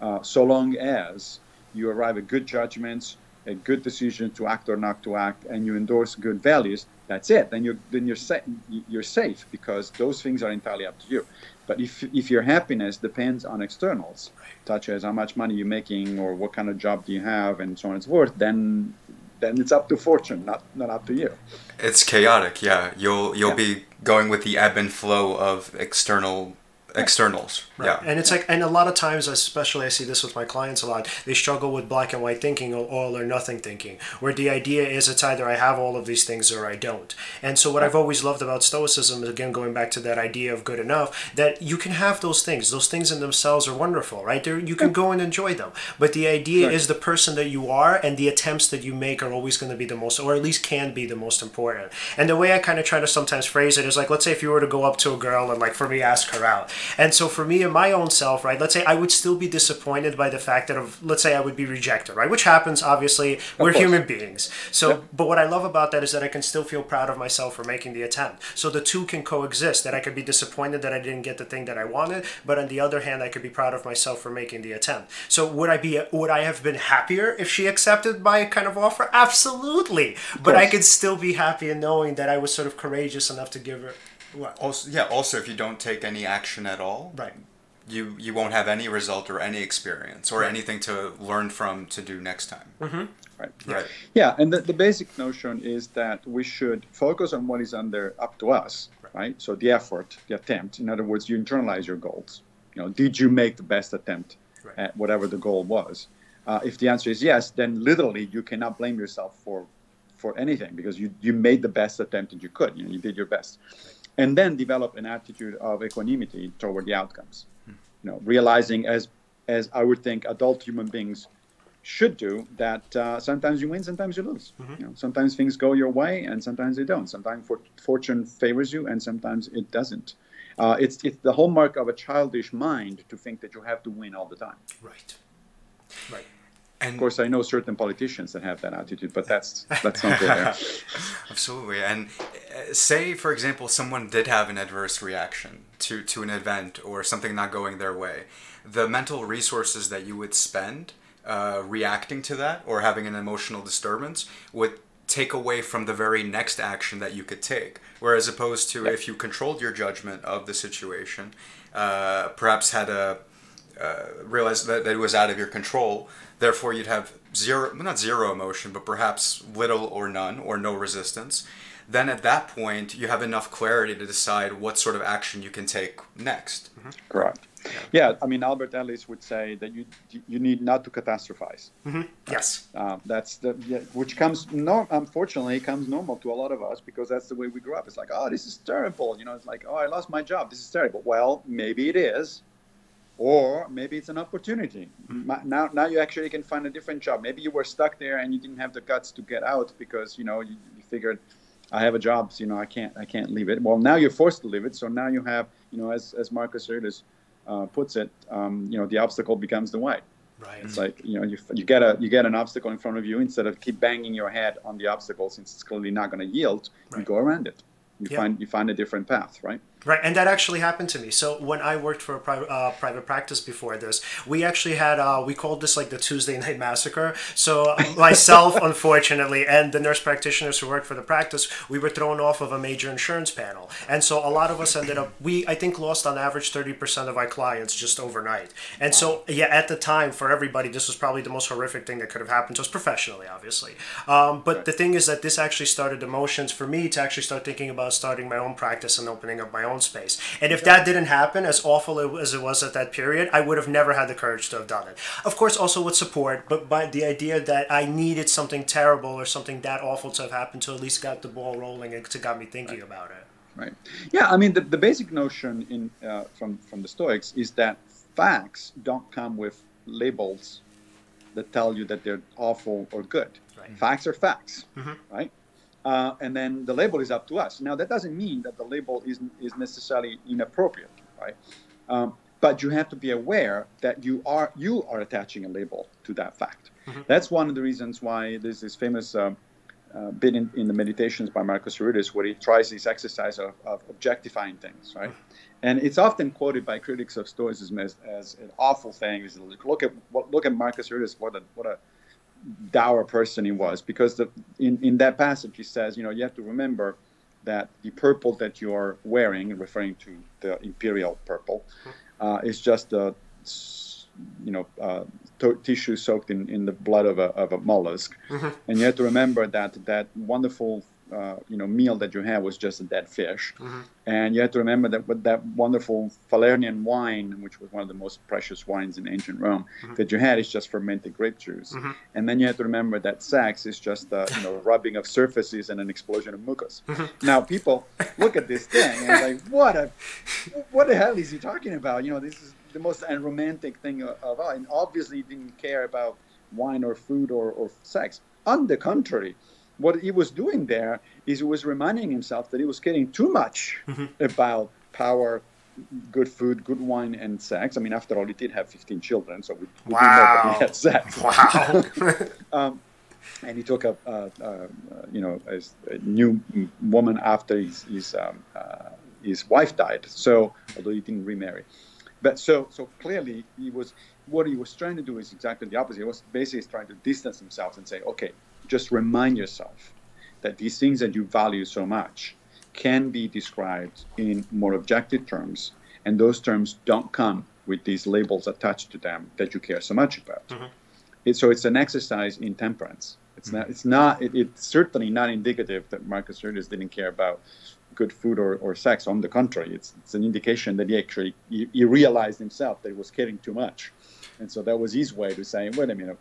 uh, so long as you arrive at good judgments, a good decision to act or not to act, and you endorse good values, that's it. Then you're then you're safe. You're safe because those things are entirely up to you. But if if your happiness depends on externals, such as how much money you're making or what kind of job do you have and so on and so forth, then then it's up to fortune, not not up to you. It's chaotic, yeah. You'll you'll yeah. be going with the ebb and flow of external externals. Right. Yeah. And it's like, and a lot of times, especially I see this with my clients a lot, they struggle with black and white thinking or all or nothing thinking, where the idea is it's either I have all of these things or I don't. And so, what I've always loved about Stoicism is, again, going back to that idea of good enough, that you can have those things. Those things in themselves are wonderful, right? They're, you can go and enjoy them. But the idea right. is the person that you are and the attempts that you make are always going to be the most, or at least can be the most important. And the way I kind of try to sometimes phrase it is like, let's say if you were to go up to a girl and, like, for me, ask her out and so for me and my own self, right, let's say I would still be disappointed by the fact that of let's say I would be rejected, right? Which happens obviously. We're human beings. So yep. but what I love about that is that I can still feel proud of myself for making the attempt. So the two can coexist. That I could be disappointed that I didn't get the thing that I wanted, but on the other hand I could be proud of myself for making the attempt. So would I be would I have been happier if she accepted my kind of offer? Absolutely. But I could still be happy in knowing that I was sort of courageous enough to give her what? Also, yeah. Also, if you don't take any action at all, right, you you won't have any result or any experience or right. anything to learn from to do next time. Mm-hmm. Right. Right. Yeah, and the, the basic notion is that we should focus on what is under up to us. Right. right. So the effort, the attempt. In other words, you internalize your goals. You know, did you make the best attempt right. at whatever the goal was? Uh, if the answer is yes, then literally you cannot blame yourself for for anything because you you made the best attempt that you could. You know, you did your best and then develop an attitude of equanimity toward the outcomes. You know, realizing as as I would think adult human beings should do that uh, sometimes you win, sometimes you lose. Mm-hmm. You know, sometimes things go your way, and sometimes they don't. Sometimes for, fortune favors you, and sometimes it doesn't. Uh, it's it's the hallmark of a childish mind to think that you have to win all the time. Right. Right. And of course, I know certain politicians that have that attitude, but that's that's not there. Absolutely. And uh, say, for example, someone did have an adverse reaction to to an event or something not going their way, the mental resources that you would spend uh, reacting to that or having an emotional disturbance would take away from the very next action that you could take. Whereas opposed to yep. if you controlled your judgment of the situation, uh, perhaps had a uh, realized that, that it was out of your control Therefore, you'd have zero, not zero emotion, but perhaps little or none or no resistance. Then at that point, you have enough clarity to decide what sort of action you can take next. Mm-hmm. Correct. Yeah. yeah. I mean, Albert Ellis would say that you you need not to catastrophize. Mm-hmm. Yes, uh, that's the yeah, which comes no, unfortunately comes normal to a lot of us because that's the way we grew up. It's like, oh, this is terrible. You know, it's like, oh, I lost my job. This is terrible. Well, maybe it is, or maybe it's an opportunity. Mm-hmm. Now, now you actually can find a different job. Maybe you were stuck there and you didn't have the guts to get out because you know you, you figured, I have a job, so you know I can't I can't leave it. Well, now you're forced to leave it. So now you have you know as as Marcus Aurelius uh, puts it, um, you know the obstacle becomes the way. Right. It's like you know you, you get a you get an obstacle in front of you instead of keep banging your head on the obstacle since it's clearly not going to yield. Right. You go around it You Yeah. find you find a different path, right? Right, and that actually happened to me. So when I worked for a private uh, private practice before this, we actually had uh, we called this like the Tuesday night massacre. So uh, myself, unfortunately, and the nurse practitioners who worked for the practice, we were thrown off of a major insurance panel, and so a lot of us ended up we I think lost on average thirty percent of our clients just overnight. And so yeah, at the time for everybody, this was probably the most horrific thing that could have happened to us professionally, obviously. Um, but the thing is that this actually started emotions for me to actually start thinking about starting my own practice and opening up my own space. And if that didn't happen, as awful as it was at that period, I would have never had the courage to have done it. Of course, also with support, but by the idea that I needed something terrible or something that awful to have happened to at least got the ball rolling and to got me thinking about it. Right. Yeah, I mean the, the basic notion in uh, from from the Stoics is that facts don't come with labels that tell you that they're awful or good. Right. Facts are facts, Mhm. right? Uh, and then the label is up to us. Now that doesn't mean that the label is is necessarily inappropriate, right? Um, but you have to be aware that you are you are attaching a label to that fact. That's one of the reasons why there's this famous. Um, uh, bit in, in the meditations by Marcus Aurelius, where he tries this exercise of, of objectifying things, right? And it's often quoted by critics of Stoicism as, as an awful thing. Is look at look at Marcus Aurelius, what a what a dour person he was, because the, in in that passage he says, you know, you have to remember that the purple that you are wearing, referring to the imperial purple, uh, is just a you know uh, to- tissue soaked in, in the blood of a, of a mollusk, and you have to remember that that wonderful uh, you know meal that you had was just a dead fish, and you have to remember that with that wonderful Falernian wine, which was one of the most precious wines in ancient Rome, that you had is just fermented grape juice, and then you have to remember that sex is just uh, you know rubbing of surfaces and an explosion of mucus. Now people look at this thing and like, what a what the hell is he talking about? You know, this is the most unromantic thing of all. And obviously, he didn't care about wine or food or, or sex. On the contrary, what he was doing there is he was reminding himself that he was caring too much about power, good food, good wine, and sex. I mean, after all, he did have 15 children, so we, we do know that he had sex. Wow. Um, and he took a, uh, uh, you know, a, a new woman after his his, um, uh, his wife died. So although he didn't remarry, but so so clearly he was what he was trying to do is exactly the opposite. He was basically trying to distance himself and say, okay, just remind yourself that these things that you value so much can be described in more objective terms, and those terms don't come with these labels attached to them that you care so much about. Mm-hmm. It, so it's an exercise in temperance. It's mm-hmm. not. It's not. It, it's certainly not indicative that Marcus Aurelius didn't care about good food or, or sex. On the contrary, it's, it's an indication that he actually he, he realized himself that he was caring too much, and so that was his way to say, "Wait a minute,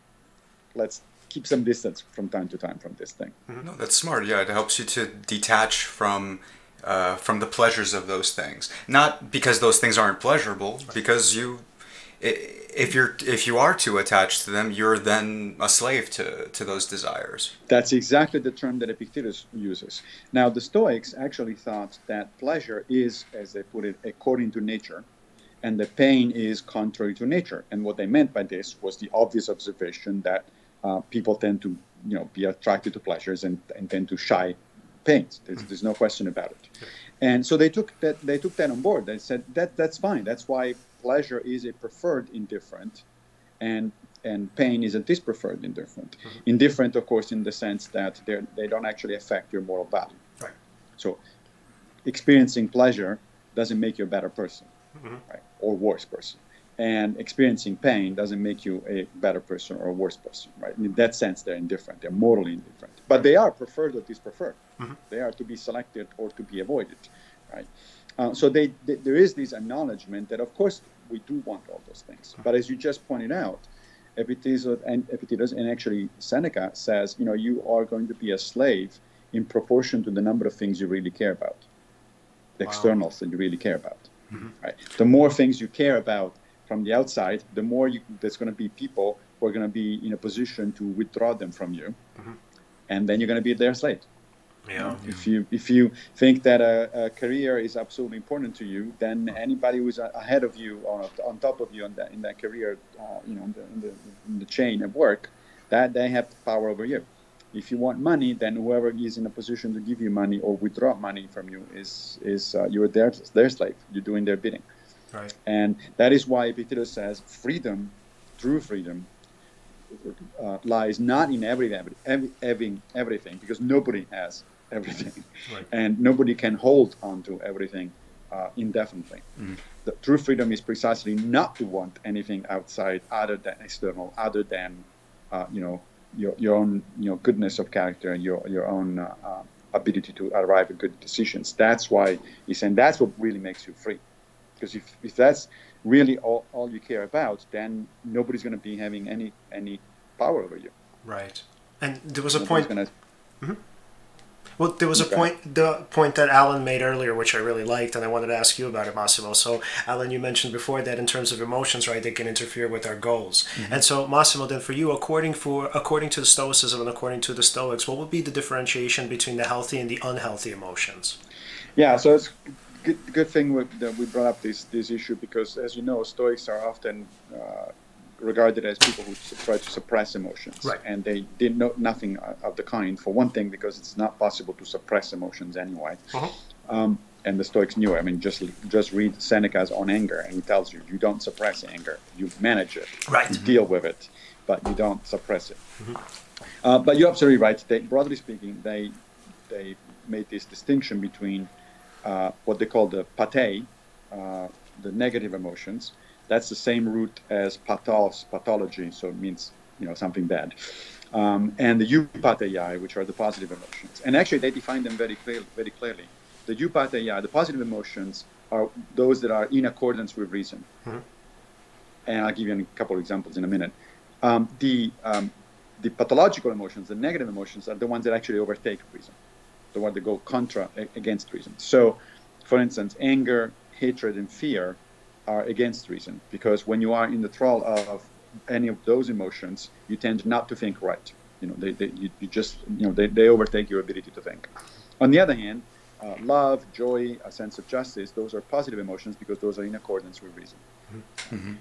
let's keep some distance from time to time from this thing." No, that's smart. Yeah, it helps you to detach from uh, from the pleasures of those things. Not because those things aren't pleasurable, because you, i- if you're if you are too attached to them, you're then a slave to to those desires. That's exactly the term that Epictetus uses. Now, the Stoics actually thought that pleasure is, as they put it, according to nature, and the pain is contrary to nature. And what they meant by this was the obvious observation that uh, people tend to, you know, be attracted to pleasures and, and tend to shy pains. There's, mm-hmm. there's no question about it. And so they took that they took that on board. They said that that's fine. That's why pleasure is a preferred indifferent, and and pain is a dispreferred indifferent. Mm-hmm. Indifferent, of course, in the sense that they they don't actually affect your moral value. Right. So, experiencing pleasure doesn't make you a better person, mm-hmm. right, or worse person. And experiencing pain doesn't make you a better person or a worse person, right? In that sense, they're indifferent. They're morally indifferent, but they are preferred or dispreferred. Mm-hmm. They are to be selected or to be avoided, right? Uh, so they, they, there is this acknowledgement that, of course, we do want all those things. Mm-hmm. But as you just pointed out, Epictetus and Epictetus and actually Seneca says, you know, you are going to be a slave in proportion to the number of things you really care about, the Wow. externals that you really care about. Mm-hmm. Right? The more things you care about from the outside, the more you, there's going to be people who are going to be in a position to withdraw them from you, and then you're going to be their slave. Yeah. If you if you think that a, a career is absolutely important to you, then anybody who's ahead of you or on top of you on that in that career, uh, you know, in the, in the in the chain of work, that they have power over you. if you want money, then whoever is in a position to give you money or withdraw money from you is is uh, you're their their slave. You're doing their bidding. Right. And that is why Epictetus says freedom, true freedom, uh, lies not in every, every, every, everything, because nobody has everything, Right. and nobody can hold on to everything uh, indefinitely. The true freedom is precisely not to want anything outside, other than external, other than uh, you know your, your own you know goodness of character, and your your own uh, uh, ability to arrive at good decisions. That's why he's saying that's what really makes you free. Because if, if that's really all, all you care about, then nobody's going to be having any any power over you. Right. And there was a Nobody's point. gonna- mm-hmm. Well, there was a point, the point that Alan made earlier, which I really liked, and I wanted to ask you about it, Massimo. So, Alan, you mentioned before that in terms of emotions, right, they can interfere with our goals. Mm-hmm. And so, Massimo, then for you, according for according to the Stoicism and according to the Stoics, what would be the differentiation between the healthy and the unhealthy emotions? Yeah, so it's good, good thing we, that we brought up this this issue because, as you know, Stoics are often uh, regarded as people who try to suppress emotions, Right. and they did no, nothing of the kind. For one thing, because it's not possible to suppress emotions anyway. Uh-huh. Um, and the Stoics knew. it. I mean, just just read Seneca's On Anger, and he tells you you don't suppress anger, you manage it, Right. you deal with it, but you don't suppress it. Uh, but you're absolutely right. They, broadly speaking, they they made this distinction between uh, what they call the pathe, uh, the negative emotions. That's the same root as pathos, pathology, so it means you know something bad. Um, and the eupatheiai, which are the positive emotions. And actually, they define them very clear, very clearly. The eupatheiai, the positive emotions, are those that are in accordance with reason. And I'll give you a couple of examples in a minute. Um, the um, the pathological emotions, the negative emotions, are the ones that actually overtake reason, the ones that go contra against reason. So, for instance, anger, hatred, and fear are against reason because when you are in the thrall of any of those emotions, you tend not to think right. You know, they, they you, you just you know they, they overtake your ability to think. On the other hand, uh, love, joy, a sense of justice, those are positive emotions because those are in accordance with reason.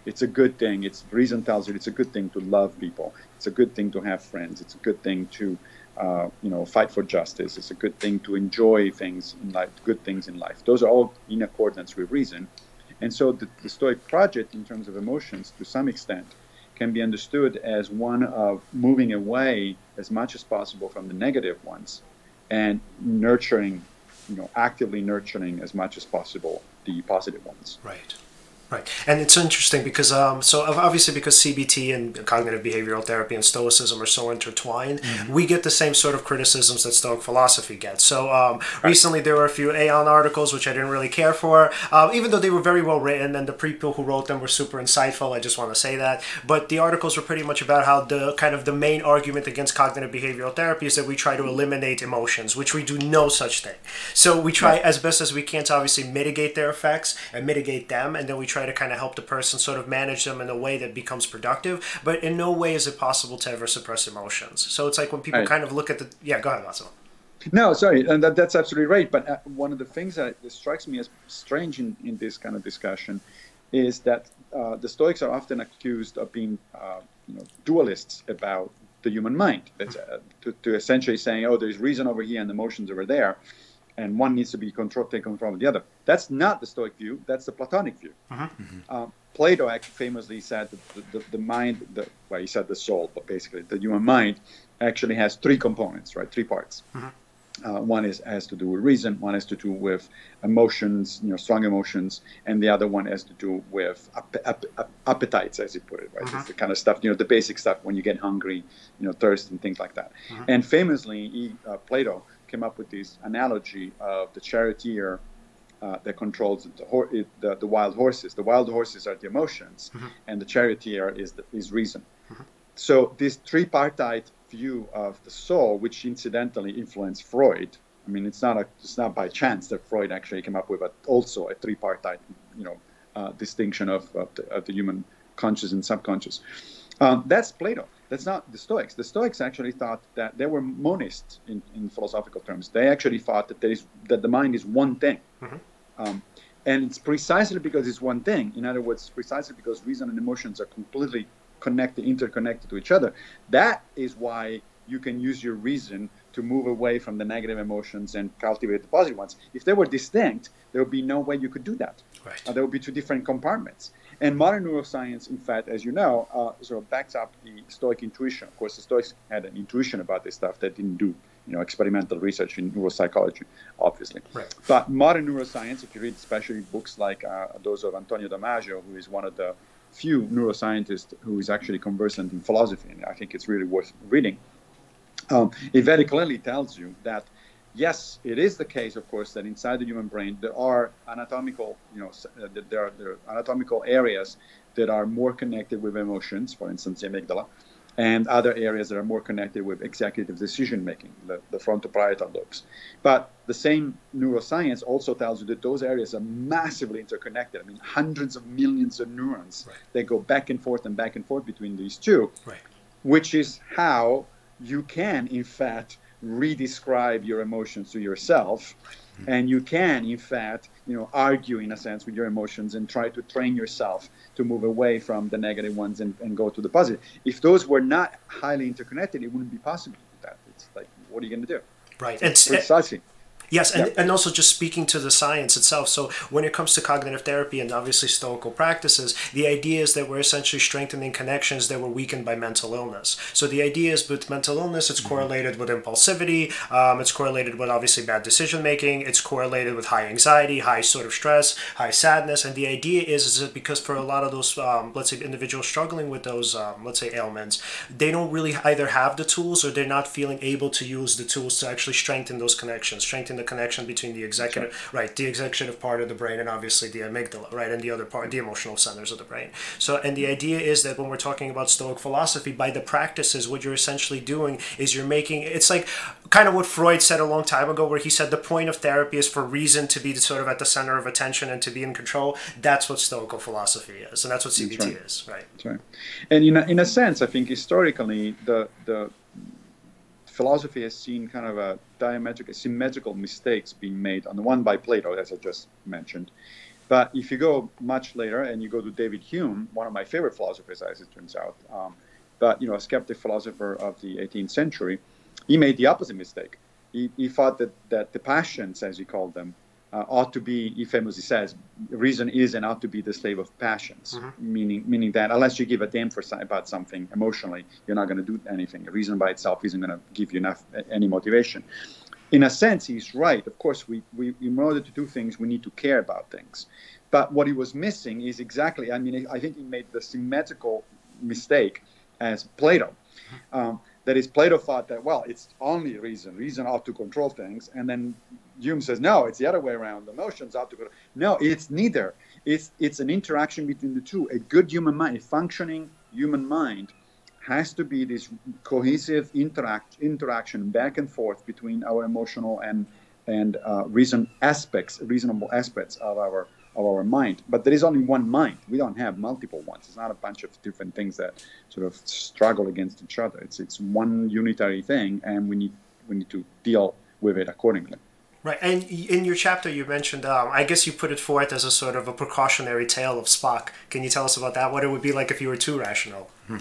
It's a good thing. It's reason tells you it's a good thing to love people. It's a good thing to have friends. It's a good thing to, uh, you know, fight for justice. It's a good thing to enjoy things in life, good things in life. Those are all in accordance with reason. And so the, the Stoic project, in terms of emotions, to some extent, can be understood as one of moving away as much as possible from the negative ones and nurturing, you know, actively nurturing as much as possible the positive ones. Right. Right, and it's interesting because um, so obviously because CBT and cognitive behavioral therapy and Stoicism are so intertwined, we get the same sort of criticisms that Stoic philosophy gets. So um, recently there were a few Aeon articles which I didn't really care for, um, even though they were very well written and the people who wrote them were super insightful. I just want to say that, but the articles were pretty much about how the kind of the main argument against cognitive behavioral therapy is that we try to eliminate emotions, which we do no such thing. So we try as best as we can to obviously mitigate their effects and mitigate them, and then we try to kind of help the person sort of manage them in a way that becomes productive. But in no way is it possible to ever suppress emotions. So it's like when people Right. kind of look at the yeah, go ahead. No, sorry, and that, that's absolutely right. But uh, one of the things that, strikes me as strange in, in this kind of discussion is that uh, the Stoics are often accused of being, uh, you know, dualists about the human mind. That's, uh, to, to essentially saying, oh, there's reason over here and emotions over there, and one needs to be control, take control of the other. That's not the Stoic view. That's the Platonic view. Uh, Plato actually famously said that the, the, the mind, the, well, he said the soul, but basically the human mind actually has three components, right? Three parts. Uh, one is has to do with reason, one has to do with emotions, you know, strong emotions, and the other one has to do with ap- ap- ap- appetites, as he put it, right? It's the kind of stuff, you know, the basic stuff when you get hungry, you know, thirst and things like that. And famously, he, uh, Plato came up with this analogy of the charioteer uh, that controls the, hor- it- the, the wild horses. The wild horses are the emotions, and the charioteer is the, is reason. So this tripartite view of the soul, which incidentally influenced Freud. I mean, it's not a, it's not by chance that Freud actually came up with a, also a tripartite, you know, uh, distinction of, of, the, of the human conscious and subconscious. Um, that's Plato. That's not the Stoics. The Stoics actually thought that they were monists in, in philosophical terms. They actually thought that there is that the mind is one thing. Um, and it's precisely because it's one thing. In other words, precisely because reason and emotions are completely connected, interconnected to each other. That is why you can use your reason to move away from the negative emotions and cultivate the positive ones. If they were distinct, there would be no way you could do that. Right. Uh, there would be two different compartments. And modern neuroscience, in fact, as you know, uh, sort of backs up the Stoic intuition. Of course, the Stoics had an intuition about this stuff that didn't do, you know, experimental research in neuropsychology, obviously. Right. But modern neuroscience, if you read especially books like uh, those of Antonio Damasio, who is one of the few neuroscientists who is actually conversant in philosophy, and I think it's really worth reading. Um, it very clearly tells you that yes, it is the case, of course, that inside the human brain there are anatomical, you know, uh, there are, there are anatomical areas that are more connected with emotions, for instance, the amygdala, and other areas that are more connected with executive decision making, the, the frontoparietal lobes. But the same neuroscience also tells you that those areas are massively interconnected. I mean, hundreds of millions of neurons right. that go back and forth and back and forth between these two, right. which is how you can, in fact, redescribe your emotions to yourself mm-hmm. and you can in fact you know argue in a sense with your emotions and try to train yourself to move away from the negative ones and, and go to the positive. If those were not highly interconnected it wouldn't be possible to do that. It's like what are you going to do? Right. And eh, precisely Yes, and, and also just speaking to the science itself. So, when it comes to cognitive therapy and obviously Stoical practices, the idea is that we're essentially strengthening connections that were weakened by mental illness. So, the idea is with mental illness, it's correlated with impulsivity, um, it's correlated with obviously bad decision making, it's correlated with high anxiety, high sort of stress, high sadness. And the idea is, is that because for a lot of those, um, let's say, individuals struggling with those, um, let's say, ailments, they don't really either have the tools or they're not feeling able to use the tools to actually strengthen those connections, strengthen the connection between the executive right. right. the executive part of the brain and obviously the amygdala right and the other part the emotional centers of the brain so and the idea is that when we're talking about stoic philosophy by the practices what you're essentially doing is you're making it's like kind of what freud said a long time ago where he said the point of therapy is for reason to be sort of at the center of attention and to be in control that's what stoical philosophy is and that's what cbt that's right. is right that's right and in a, in a sense i think historically the the philosophy has seen kind of a diametric, symmetrical mistakes being made on the one by Plato, as I just mentioned. But if you go much later and you go to David Hume, one of my favorite philosophers, as it turns out, um, but you know, a skeptic philosopher of the 18th century, he made the opposite mistake. He, he thought that, that the passions, as he called them, uh, ought to be, he famously says, reason is and ought to be the slave of passions, mm-hmm. meaning meaning that unless you give a damn for about something emotionally, you're not going to do anything. Reason by itself isn't going to give you enough any motivation. In a sense, he's right. Of course, we, we in order to do things, we need to care about things. But what he was missing is exactly. I mean, I think he made the symmetrical mistake as Plato. Mm-hmm. Um, that is, Plato thought that well, it's only reason. Reason ought to control things, and then Hume says, no, it's the other way around. Emotions ought to control. No, it's neither. It's it's an interaction between the two. A good human mind, a functioning human mind, has to be this cohesive interact interaction back and forth between our emotional and and uh, reason aspects, reasonable aspects of our of our mind. But there is only one mind. We don't have multiple ones. It's not a bunch of different things that sort of struggle against each other. It's it's one unitary thing, and we need we need to deal with it accordingly. Right, and in your chapter, you mentioned, um, I guess you put it forth as a sort of a precautionary tale of Spock. Can you tell us about that? What it would be like if you were too rational? Hmm.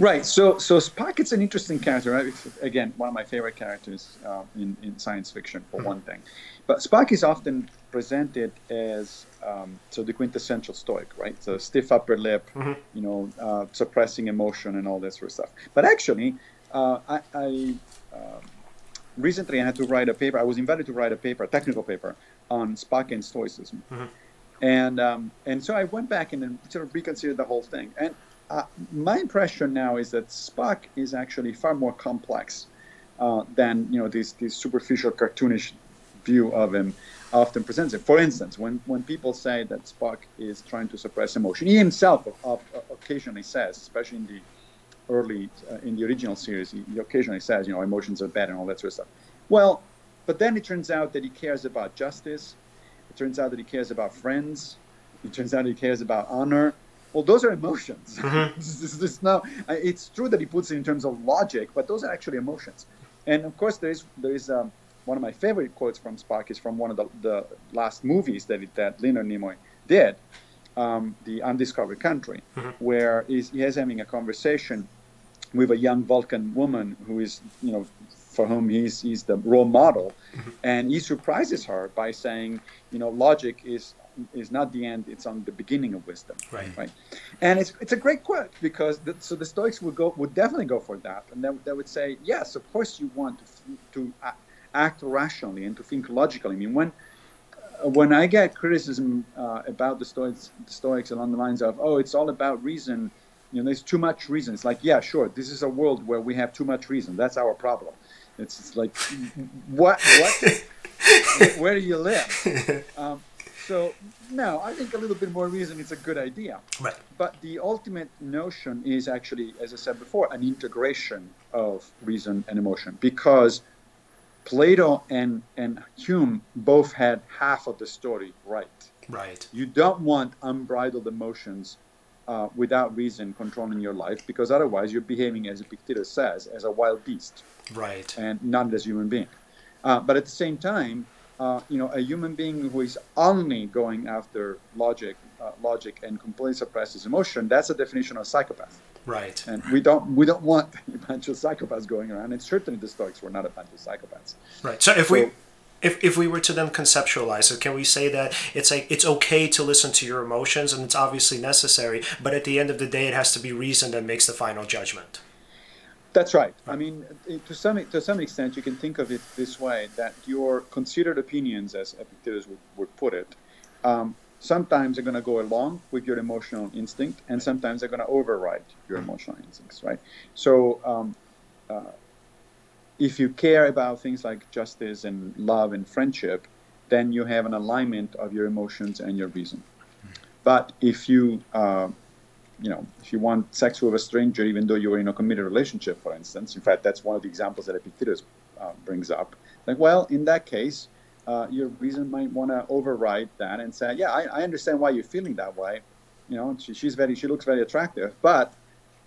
Right. So, so Spock, is an interesting character. Right? Again, one of my favorite characters uh, in in science fiction, for mm-hmm. one thing. But Spock is often presented as um, so the quintessential Stoic, right? So stiff upper lip, mm-hmm. you know, uh, suppressing emotion and all that sort of stuff. But actually, uh, I. I um, recently I had to write a paper. I was invited to write a paper, a technical paper, on Spock and Stoicism. Mm-hmm. And um, and so I went back and sort of reconsidered the whole thing. And uh, my impression now is that Spock is actually far more complex uh, than you know these this superficial cartoonish view of him often presents it. For instance, when when people say that Spock is trying to suppress emotion, he himself occasionally says, especially in the early uh, in the original series, he, occasionally says, you know, emotions are bad and all that sort of stuff. Well, but then it turns out that he cares about justice. It turns out that he cares about friends. It turns out he cares about honor. Well, those are emotions. Mm-hmm. it's, it's, uh, it's true that he puts it in terms of logic, but those are actually emotions. And of course, there is there is um, one of my favorite quotes from Spock is from one of the, the last movies that it, that Leonard Nimoy did, um, the Undiscovered Country, mm-hmm. where he is having a conversation with a young Vulcan woman who is, you know, for whom he's he's the role model, Mm-hmm. and he surprises her by saying, you know, logic is is not the end; it's on the beginning of wisdom. Right. Right. And it's it's a great quote because the, so the Stoics would go would definitely go for that, and they, they would say, yes, of course you want to to a- act rationally and to think logically. I mean, when uh, when I get criticism uh, about the Stoics, the Stoics along the lines of, oh, it's all about reason, you know, there's too much reason. It's like, yeah, sure, this is a world where we have too much reason. That's our problem. It's, it's like, what, what, where do you live? Um, so, no, I think a little bit more reason is a good idea. Right. But the ultimate notion is actually, as I said before, an integration of reason and emotion because Plato and, and Hume both had half of the story right. Right. You don't want unbridled emotions uh, without reason controlling your life because otherwise you're behaving, as Epictetus says, as a wild beast Right. and not as a human being. Uh, but at the same time, uh, you know, a human being who is only going after logic, uh, logic and completely suppresses emotion, that's a definition of psychopath. Right. And we don't we don't want a bunch of psychopaths going around. And certainly the Stoics were not a bunch of psychopaths. Right. So if we if, if we were to then conceptualize it, can we say that it's like it's okay to listen to your emotions and it's obviously necessary, but at the end of the day, it has to be reason that makes the final judgment. That's right. I mean, to some to some extent, you can think of it this way: that your considered opinions, as Epictetus would, would put it, um, sometimes they're going to go along with your emotional instinct, and sometimes they're going to override your emotional instincts. Right. So, um, uh, if you care about things like justice and love and friendship, then you have an alignment of your emotions and your reason. But if you uh, you know, if you want sex with a stranger, even though you're in a committed relationship, for instance, in fact, that's one of the examples that Epictetus uh, brings up. Like, well, in that case, uh, your reason might want to override that and say, yeah, I, I understand why you're feeling that way. You know, she, she's very, she looks very attractive, but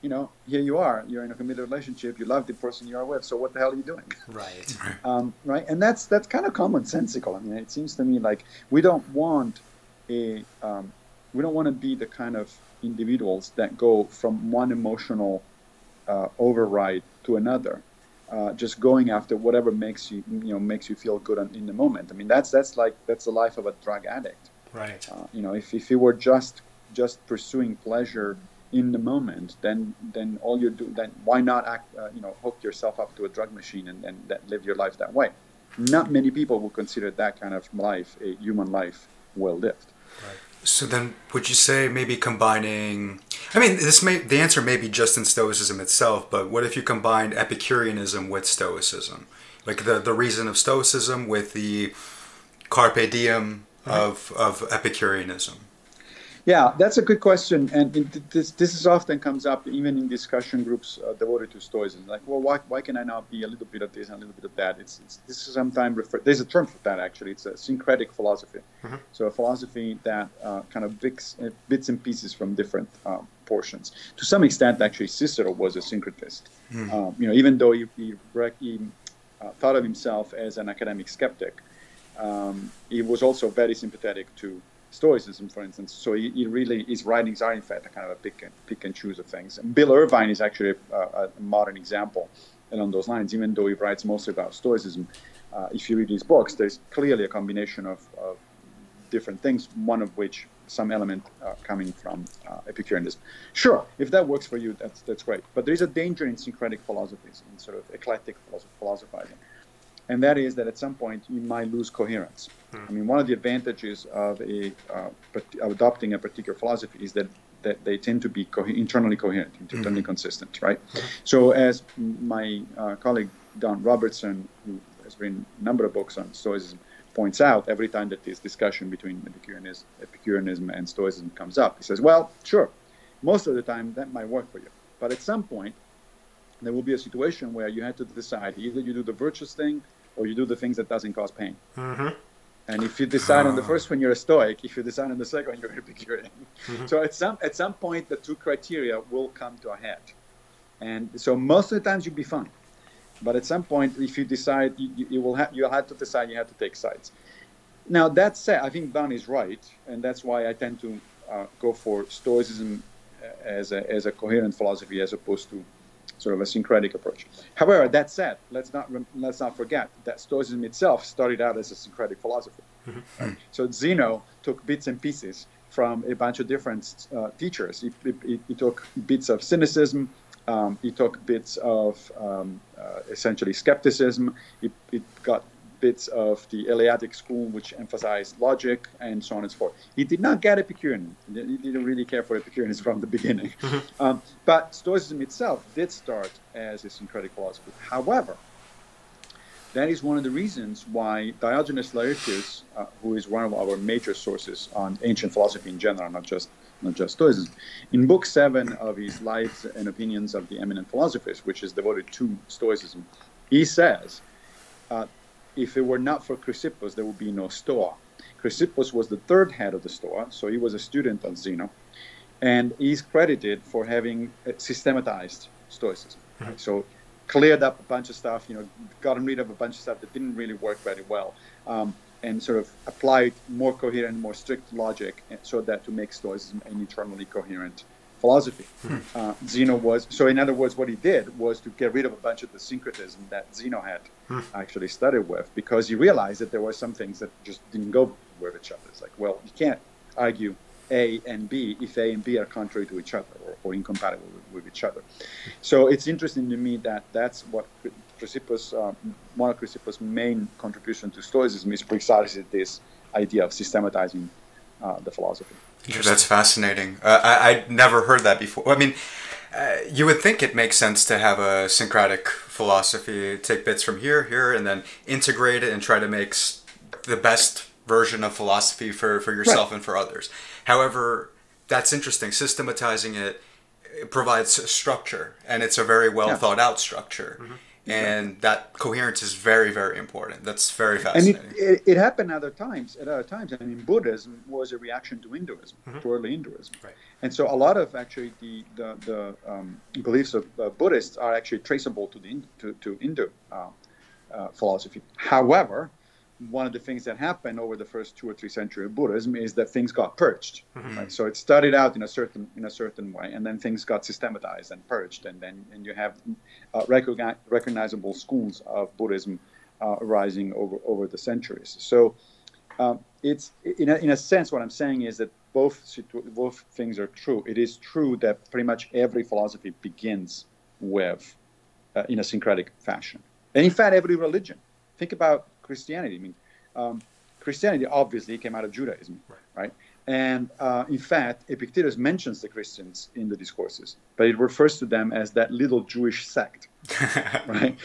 you know, here you are, you're in a committed relationship, you love the person you are with, so what the hell are you doing? Right. um, right? And that's that's kind of commonsensical. I mean, it seems to me like we don't want a um, we don't want to be the kind of individuals that go from one emotional uh, override to another, uh, just going after whatever makes you you know makes you feel good in the moment. I mean, that's that's like that's the life of a drug addict. Right. Uh, you know, if if you were just just pursuing pleasure in the moment, then then all you do then why not act uh, you know hook yourself up to a drug machine and, and that, live your life that way? Not many people will consider that kind of life a human life well lived. So then, would you say maybe combining? I mean, this may the answer may be just in Stoicism itself, but what if you combined Epicureanism with Stoicism, like the the reason of Stoicism with the carpe diem of of Epicureanism? Yeah, that's a good question, and it, this this is often comes up even in discussion groups uh, devoted to Stoicism. Like, well, why, why can I not be a little bit of this and a little bit of that? It's, it's this is sometimes referred. There's a term for that actually. It's a syncretic philosophy. So a philosophy that uh, kind of bits, uh, bits and pieces from different uh, portions. To some extent, actually, Cicero was a syncretist. Um, you know, even though he he, he uh, thought of himself as an academic skeptic, um, he was also very sympathetic to Stoicism, for instance. So he, he really his writings are in fact a kind of a pick and pick and choose of things. And Bill Irvine is actually a, a modern example along those lines. Even though he writes mostly about Stoicism, uh, if you read his books, there's clearly a combination of, of different things. One of which some element uh, coming from uh, Epicureanism. Sure, if that works for you, that's that's great. But there is a danger in syncretic philosophies, in sort of eclectic philosoph- philosophizing and that is that at some point you might lose coherence. I mean, one of the advantages of a uh, adopting a particular philosophy is that that they tend to be co- internally coherent, internally consistent, right? So, as my uh, colleague Don Robertson, who has written a number of books on Stoicism, points out, every time that this discussion between Epicureanism, Epicureanism and Stoicism comes up, he says, "Well, sure, most of the time that might work for you, but at some point." There will be a situation where you have to decide either you do the virtuous thing or you do the things that doesn't cause pain. Mm-hmm. And if you decide on the first one, you're a Stoic. If you decide on the second you're an Epicurean. So at some at some point, the two criteria will come to a head. And so most of the times you'll be fine. But at some point, if you decide, you, you- you will have you'll have to decide. You have to take sides. Now that said, I think Don is right, and that's why I tend to uh, go for Stoicism as a as a coherent philosophy as opposed to sort of a syncretic approach. However, that said, let's not let's not forget that Stoicism itself started out as a syncretic philosophy. Mm-hmm. Right? So Zeno took bits and pieces from a bunch of different uh, teachers. He, he, he, took bits of cynicism. Um, he took bits of um, uh, essentially skepticism. He, he got bits of the Eleatic school, which emphasized logic and so on and so forth. He did not get Epicurean. He didn't really care for Epicureanism from the beginning. Mm-hmm. Um, but Stoicism itself did start as a syncretic philosophy. However, that is one of the reasons why Diogenes Laertius, uh, who is one of our major sources on ancient philosophy in general, not just not just Stoicism, in book seven of his Lives and Opinions of the Eminent Philosophers, which is devoted to Stoicism, he says uh, if it were not for Chrysippus, there would be no Stoa. Chrysippus was the third head of the Stoa, so he was a student of Zeno, and he's credited for having uh, systematized Stoicism. Right? Mm-hmm. So cleared up a bunch of stuff, you know, gotten rid of a bunch of stuff that didn't really work very well, um, and sort of applied more coherent, more strict logic, so that to make Stoicism an eternally coherent philosophy. Hmm. Uh, Zeno was so. In other words, what he did was to get rid of a bunch of the syncretism that Zeno had hmm. actually studied with, because he realized that there were some things that just didn't go with each other. It's like, well, you can't argue A and B if A and B are contrary to each other or, or incompatible with, with, each other. So it's interesting to me that that's what Chrysippus, uh, one of Chrysippus' main contribution to Stoicism is precisely this idea of systematizing uh, the philosophy. That's fascinating. Uh, I I never heard that before. I mean, uh, you would think it makes sense to have a syncretic philosophy, take bits from here, here, and then integrate it and try to make the best version of philosophy for, for yourself right. and for others. However, that's interesting. Systematizing it, it provides structure, and it's a very well yeah. thought out structure. Mm-hmm and that coherence is very very important. That's very fascinating. and it, it, it, happened at other times at other times. I mean buddhism was a reaction to hinduism mm-hmm. to early hinduism. Right. and so a lot of actually the the, the um, beliefs of uh, buddhists are actually traceable to the to, to hindu uh, uh, philosophy. However one of the things that happened over the first two or three centuries of Buddhism is that things got purged. Mm-hmm. Right? So it started out in a certain in a certain way, and then things got systematized and purged, and then and you have uh, recogni- recognizable schools of Buddhism uh, arising over over the centuries. So um, it's in a, in a sense what I'm saying is that both situ- both things are true. It is true that pretty much every philosophy begins with uh, in a syncretic fashion, and in fact every religion. Think about Christianity. I mean, um, Christianity obviously came out of Judaism, right? right? And uh, in fact, Epictetus mentions the Christians in the discourses, but it refers to them as that little Jewish sect, right?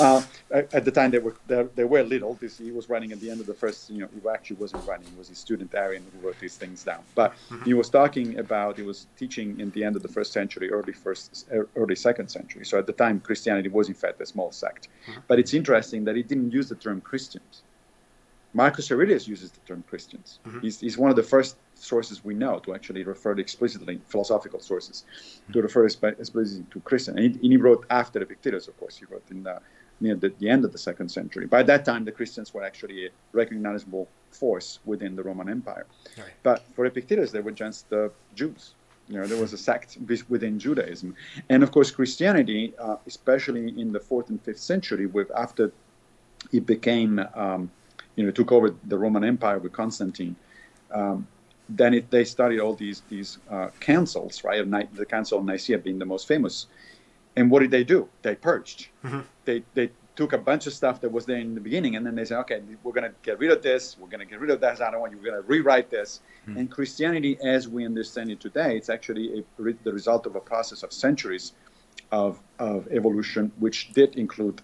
Uh, at the time, they were they, they, were little. This he was writing at the end of the first. You know, he actually wasn't writing; he was a student Arrian who wrote these things down. But mm-hmm. he was talking about he was teaching in the end of the first century, early first, early second century. So at the time, Christianity was in fact a small sect. Mm-hmm. But it's interesting that he didn't use the term Christians Marcus Aurelius uses the term Christians. Mm-hmm. He's, he's one of the first sources we know to actually refer to explicitly, philosophical sources, mm-hmm. to refer explicitly to Christian. And he, and he, wrote after Epictetus, of course. He wrote in the, near the, the, end of the second century. By that time, the Christians were actually a recognizable force within the Roman Empire. Right. But for Epictetus, they were just the Jews. You know, there was a sect within Judaism, and of course, Christianity, uh, especially in the fourth and fifth century, with after it became um, you know, took over the Roman Empire with Constantine. Um, then it, they started all these these uh, councils, right? The Council of Nicaea being the most famous. And what did they do? They purged. Mm-hmm. They they took a bunch of stuff that was there in the beginning, and then they said, okay, we're going to get rid of this. We're going to get rid of that. I don't want you. We're going to rewrite this. Mm-hmm. And Christianity, as we understand it today, it's actually a, the result of a process of centuries of of evolution, which did include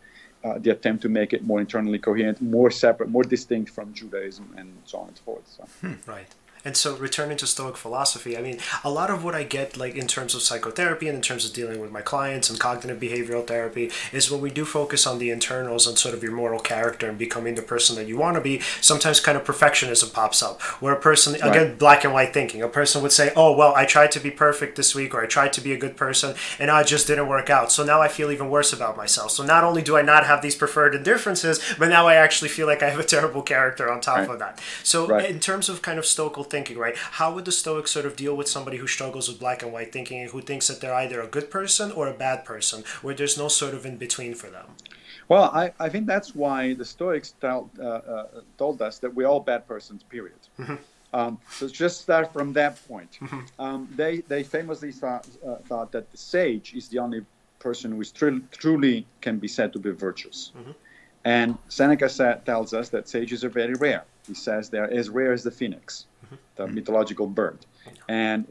uh, the attempt to make it more internally coherent, more separate, more distinct from Judaism, and so on and so forth. So. Hmm. Right. And so, returning to Stoic philosophy, I mean, a lot of what I get, like in terms of psychotherapy and in terms of dealing with my clients and cognitive behavioral therapy, is when we do focus on the internals and sort of your moral character and becoming the person that you want to be. Sometimes, kind of perfectionism pops up, where a person, right. again, black and white thinking, a person would say, "Oh, well, I tried to be perfect this week, or I tried to be a good person, and I just didn't work out. So now I feel even worse about myself. So not only do I not have these preferred indifferents, but now I actually feel like I have a terrible character on top right. of that. So, right. in terms of kind of Stoical thinking thinking, right? How would the Stoics sort of deal with somebody who struggles with black and white thinking and who thinks that they're either a good person or a bad person, where there's no sort of in between for them? Well, I, I think that's why the Stoics told, uh, uh, told us that we're all bad persons, period. Mm-hmm. Um, so just start from that point. Mm-hmm. Um, they, they famously thought, uh, thought that the sage is the only person who is tr- truly can be said to be virtuous. Mm-hmm. And Seneca sa- tells us that sages are very rare. He says they're as rare as the phoenix, mm-hmm. the mythological bird. And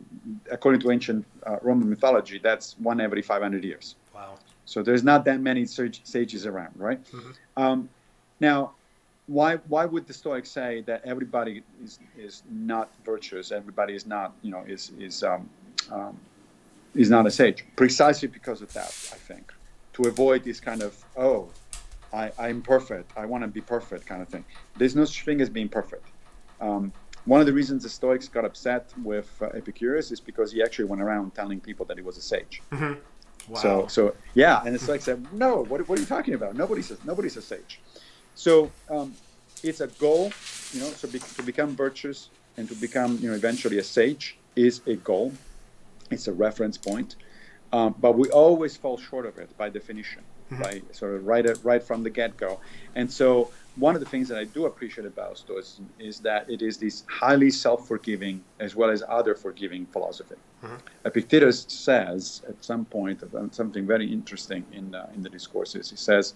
according to ancient uh, Roman mythology, that's one every 500 years. Wow. So there's not that many sages around, right? Mm-hmm. Um, now, why why would the Stoics say that everybody is is not virtuous? Everybody is not, you know, is is um, um, is not a sage? Precisely because of that, I think, to avoid this kind of oh, I I'm perfect, I want to be perfect kind of thing. There's no such thing as being perfect. Um, one of the reasons the Stoics got upset with uh, Epicurus is because he actually went around telling people that he was a sage. Mm-hmm. Wow. So, so yeah, and it's like said, no, what, what are you talking about? Nobody says nobody's a sage. So um, it's a goal, you know. So be, to become virtuous and to become, you know, eventually a sage is a goal. It's a reference point, um, but we always fall short of it by definition, mm-hmm. by sort of right right from the get go. And so one of the things that I do appreciate about Stoicism is that it is this highly self-forgiving as well as other forgiving philosophy. Mm-hmm. Epictetus says at some point something very interesting in uh, in the discourses. He says,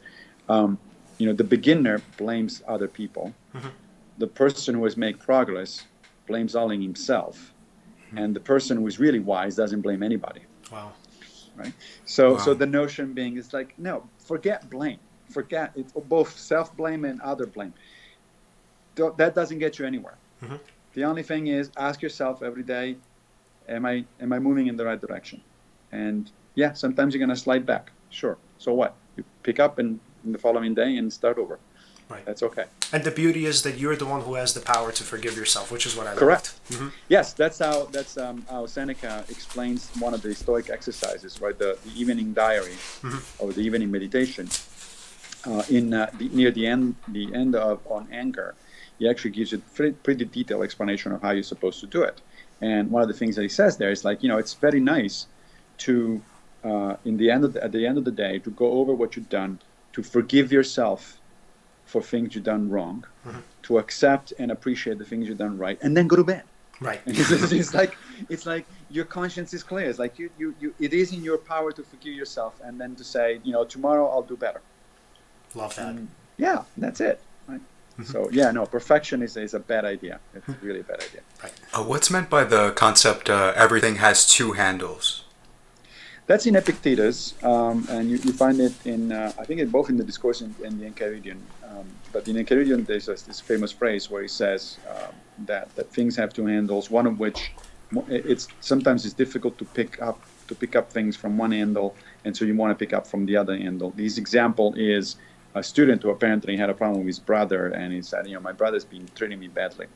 um, you know, the beginner blames other people. Mm-hmm. The person who has made progress blames only himself, mm-hmm. and the person who is really wise doesn't blame anybody. Wow. Right. So wow. so the notion being is like no, forget blame forget it's both self blame and other blame. That doesn't get you anywhere. Mm-hmm. The only thing is ask yourself every day, am I am I moving in the right direction? And yeah, sometimes you're gonna slide back. Sure. So what? You pick up and in the following day and start over. Right. That's okay. And the beauty is that you're the one who has the power to forgive yourself, which is what I love. correct. Mm-hmm. Yes, that's how that's um, how Seneca explains one of the Stoic exercises, right? The, the evening diary mm-hmm. or the evening meditation uh, in uh, the, near the end the end of on anger, he actually gives you a pretty detailed explanation of how you're supposed to do it. And one of the things that he says there is like, you know, it's very nice to, uh, in the end of the, at the end of the day, to go over what you've done, to forgive yourself for things you've done wrong, mm-hmm. to accept and appreciate the things you've done right, and then go to bed. Right. it's, it's, like it's like your conscience is clear. It's like you, you, you it is in your power to forgive yourself and then to say, you know, tomorrow I'll do better. Love that. And yeah, that's it. Right? Mm-hmm. so yeah, no, perfection is, is a bad idea. It's really a bad idea. Right. Uh, what's meant by the concept uh, everything has two handles? That's in Epictetus, um, and you, you, find it in uh, I think it both in the discourse and, in the Enchiridion. Um, but in Enchiridion, there's this famous phrase where he says um, that that things have two handles. One of which it's sometimes it's difficult to pick up to pick up things from one handle, and so you want to pick up from the other handle. This example is a student who apparently had a problem with his brother, and he said, you know, my brother's been treating me badly.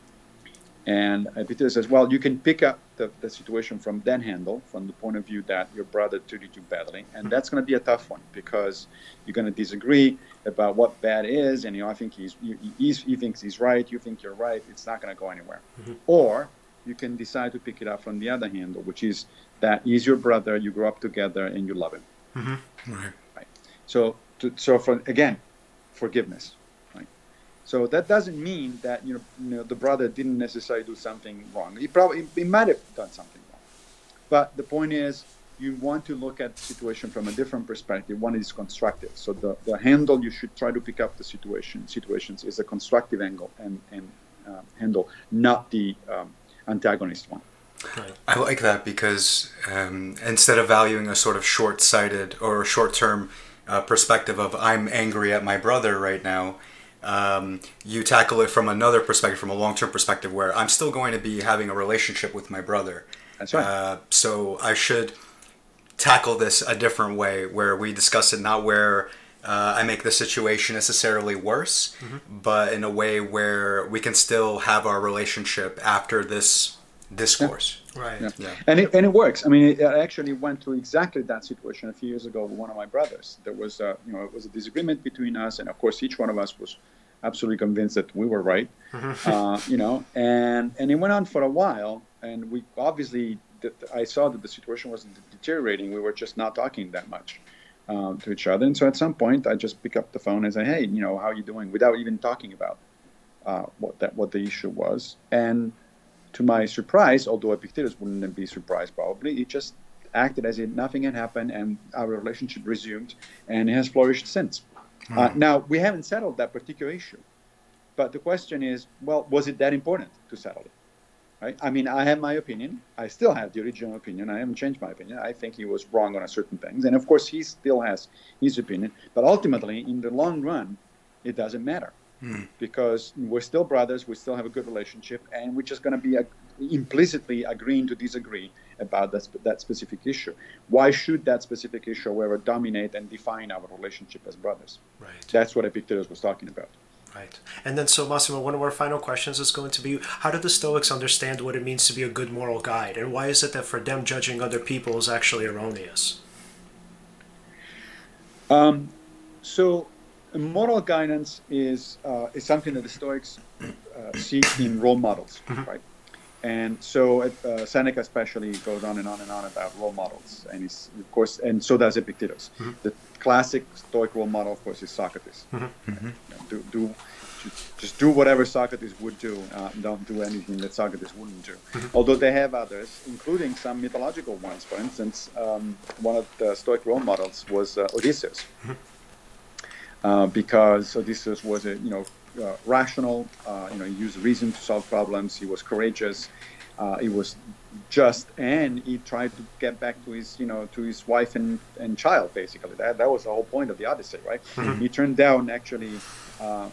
And Peter says, well, you can pick up the, the situation from that handle, from the point of view that your brother treated you badly, and that's going to be a tough one because you're going to disagree about what bad is, and you know, I think he's, he's he thinks he's right, you think you're right. It's not going to go anywhere. Mm-hmm. Or you can decide to pick it up from the other handle, which is that he's your brother, you grew up together, and you love him. Mm-hmm. Right. Right. So to, so for again, forgiveness. Right. So that doesn't mean that you know, you know, the brother didn't necessarily do something wrong. He probably he might have done something wrong, but the point is you want to look at the situation from a different perspective. One is constructive. So the, the handle you should try to pick up the situation situations is a constructive angle and and uh, handle, not the um, antagonist one. Right. I like that because um, instead of valuing a sort of short-sighted or short-term uh, perspective of I'm angry at my brother right now, um, you tackle it from another perspective, from a long-term perspective, where I'm still going to be having a relationship with my brother. That's right. Uh, so I should tackle this a different way, where we discuss it not where uh, I make the situation necessarily worse, mm-hmm. but in a way where we can still have our relationship after this discourse. Yeah. Right. Yeah. yeah. And it and it works. I mean, it, I actually went through exactly that situation a few years ago with one of my brothers. There was a you know it was a disagreement between us, and of course each one of us was absolutely convinced that we were right. uh, you know, and and it went on for a while, and we obviously I saw that the situation wasn't deteriorating. We were just not talking that much um, to each other, and so at some point I just pick up the phone and say, "Hey, you know, how are you doing?" Without even talking about uh, what that what the issue was, and to my surprise, although Epictetus wouldn't be surprised probably, he just acted as if nothing had happened and our relationship resumed and it has flourished since. Mm. Uh, now, we haven't settled that particular issue. But the question is, well, was it that important to settle it? Right? I mean, I have my opinion. I still have the original opinion. I haven't changed my opinion. I think he was wrong on certain things. And of course, he still has his opinion. But ultimately, in the long run, it doesn't matter mm. because we're still brothers. We still have a good relationship. And we're just going to be a, implicitly agreeing to disagree about that, that specific issue. Why should that specific issue, however, dominate and define our relationship as brothers? Right. That's what Epictetus was talking about. Right. And then, so Massimo, one of our final questions is going to be how do the Stoics understand what it means to be a good moral guide? And why is it that for them, judging other people is actually erroneous? Um, so, moral guidance is, uh, is something that the Stoics uh, seek in role models, mm-hmm. right? And so uh, Seneca especially goes on and on and on about role models, and he's of course, and so does Epictetus. Mm-hmm. The classic Stoic role model, of course, is Socrates. Mm-hmm. mm-hmm. You know, do, do just do whatever Socrates would do. Uh, don't do anything that Socrates wouldn't do. Mm-hmm. Although they have others, including some mythological ones. For instance, um, one of the Stoic role models was uh, Odysseus, mm-hmm. uh, because Odysseus was a you know uh, rational. Uh, you know, he used reason to solve problems. He was courageous. Uh, he was just, and he tried to get back to his, you know, to his wife and, and child. Basically, that that was the whole point of the Odyssey, right? Mm-hmm. He turned down actually uh,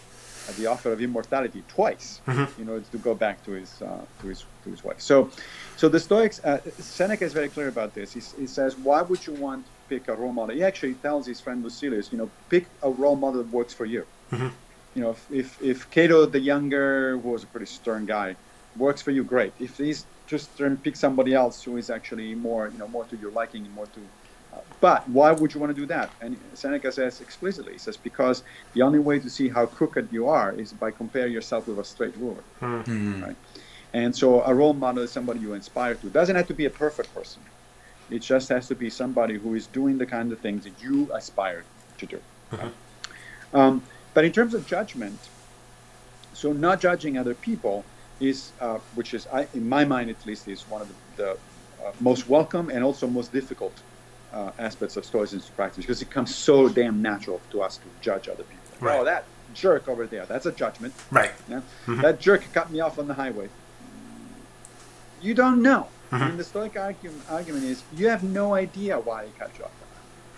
the offer of immortality twice mm-hmm. in order to go back to his uh, to his to his wife. So, so the Stoics, uh, Seneca is very clear about this. He, he says, why would you want to pick a role model? He actually tells his friend Lucilius, you know, pick a role model that works for you. Mm-hmm you know, if, if, if Cato the younger was a pretty stern guy, works for you, great. If he's just trying to pick somebody else who is actually more, you know, more to your liking and more to, uh, but why would you want to do that? And Seneca says explicitly, he says, because the only way to see how crooked you are is by compare yourself with a straight ruler, mm-hmm. right? And so a role model is somebody you inspire to. It doesn't have to be a perfect person. It just has to be somebody who is doing the kind of things that you aspire to do. Mm-hmm. Right? Um, but in terms of judgment, so not judging other people is, uh, which is, I, in my mind at least, is one of the, the uh, most welcome and also most difficult uh, aspects of Stoicism practice because it comes so damn natural to us to judge other people. Right. Oh, that jerk over there, that's a judgment. Right. Mm-hmm. That jerk cut me off on the highway. You don't know. Mm-hmm. I mean, the Stoic argument, argument is you have no idea why he cut you off.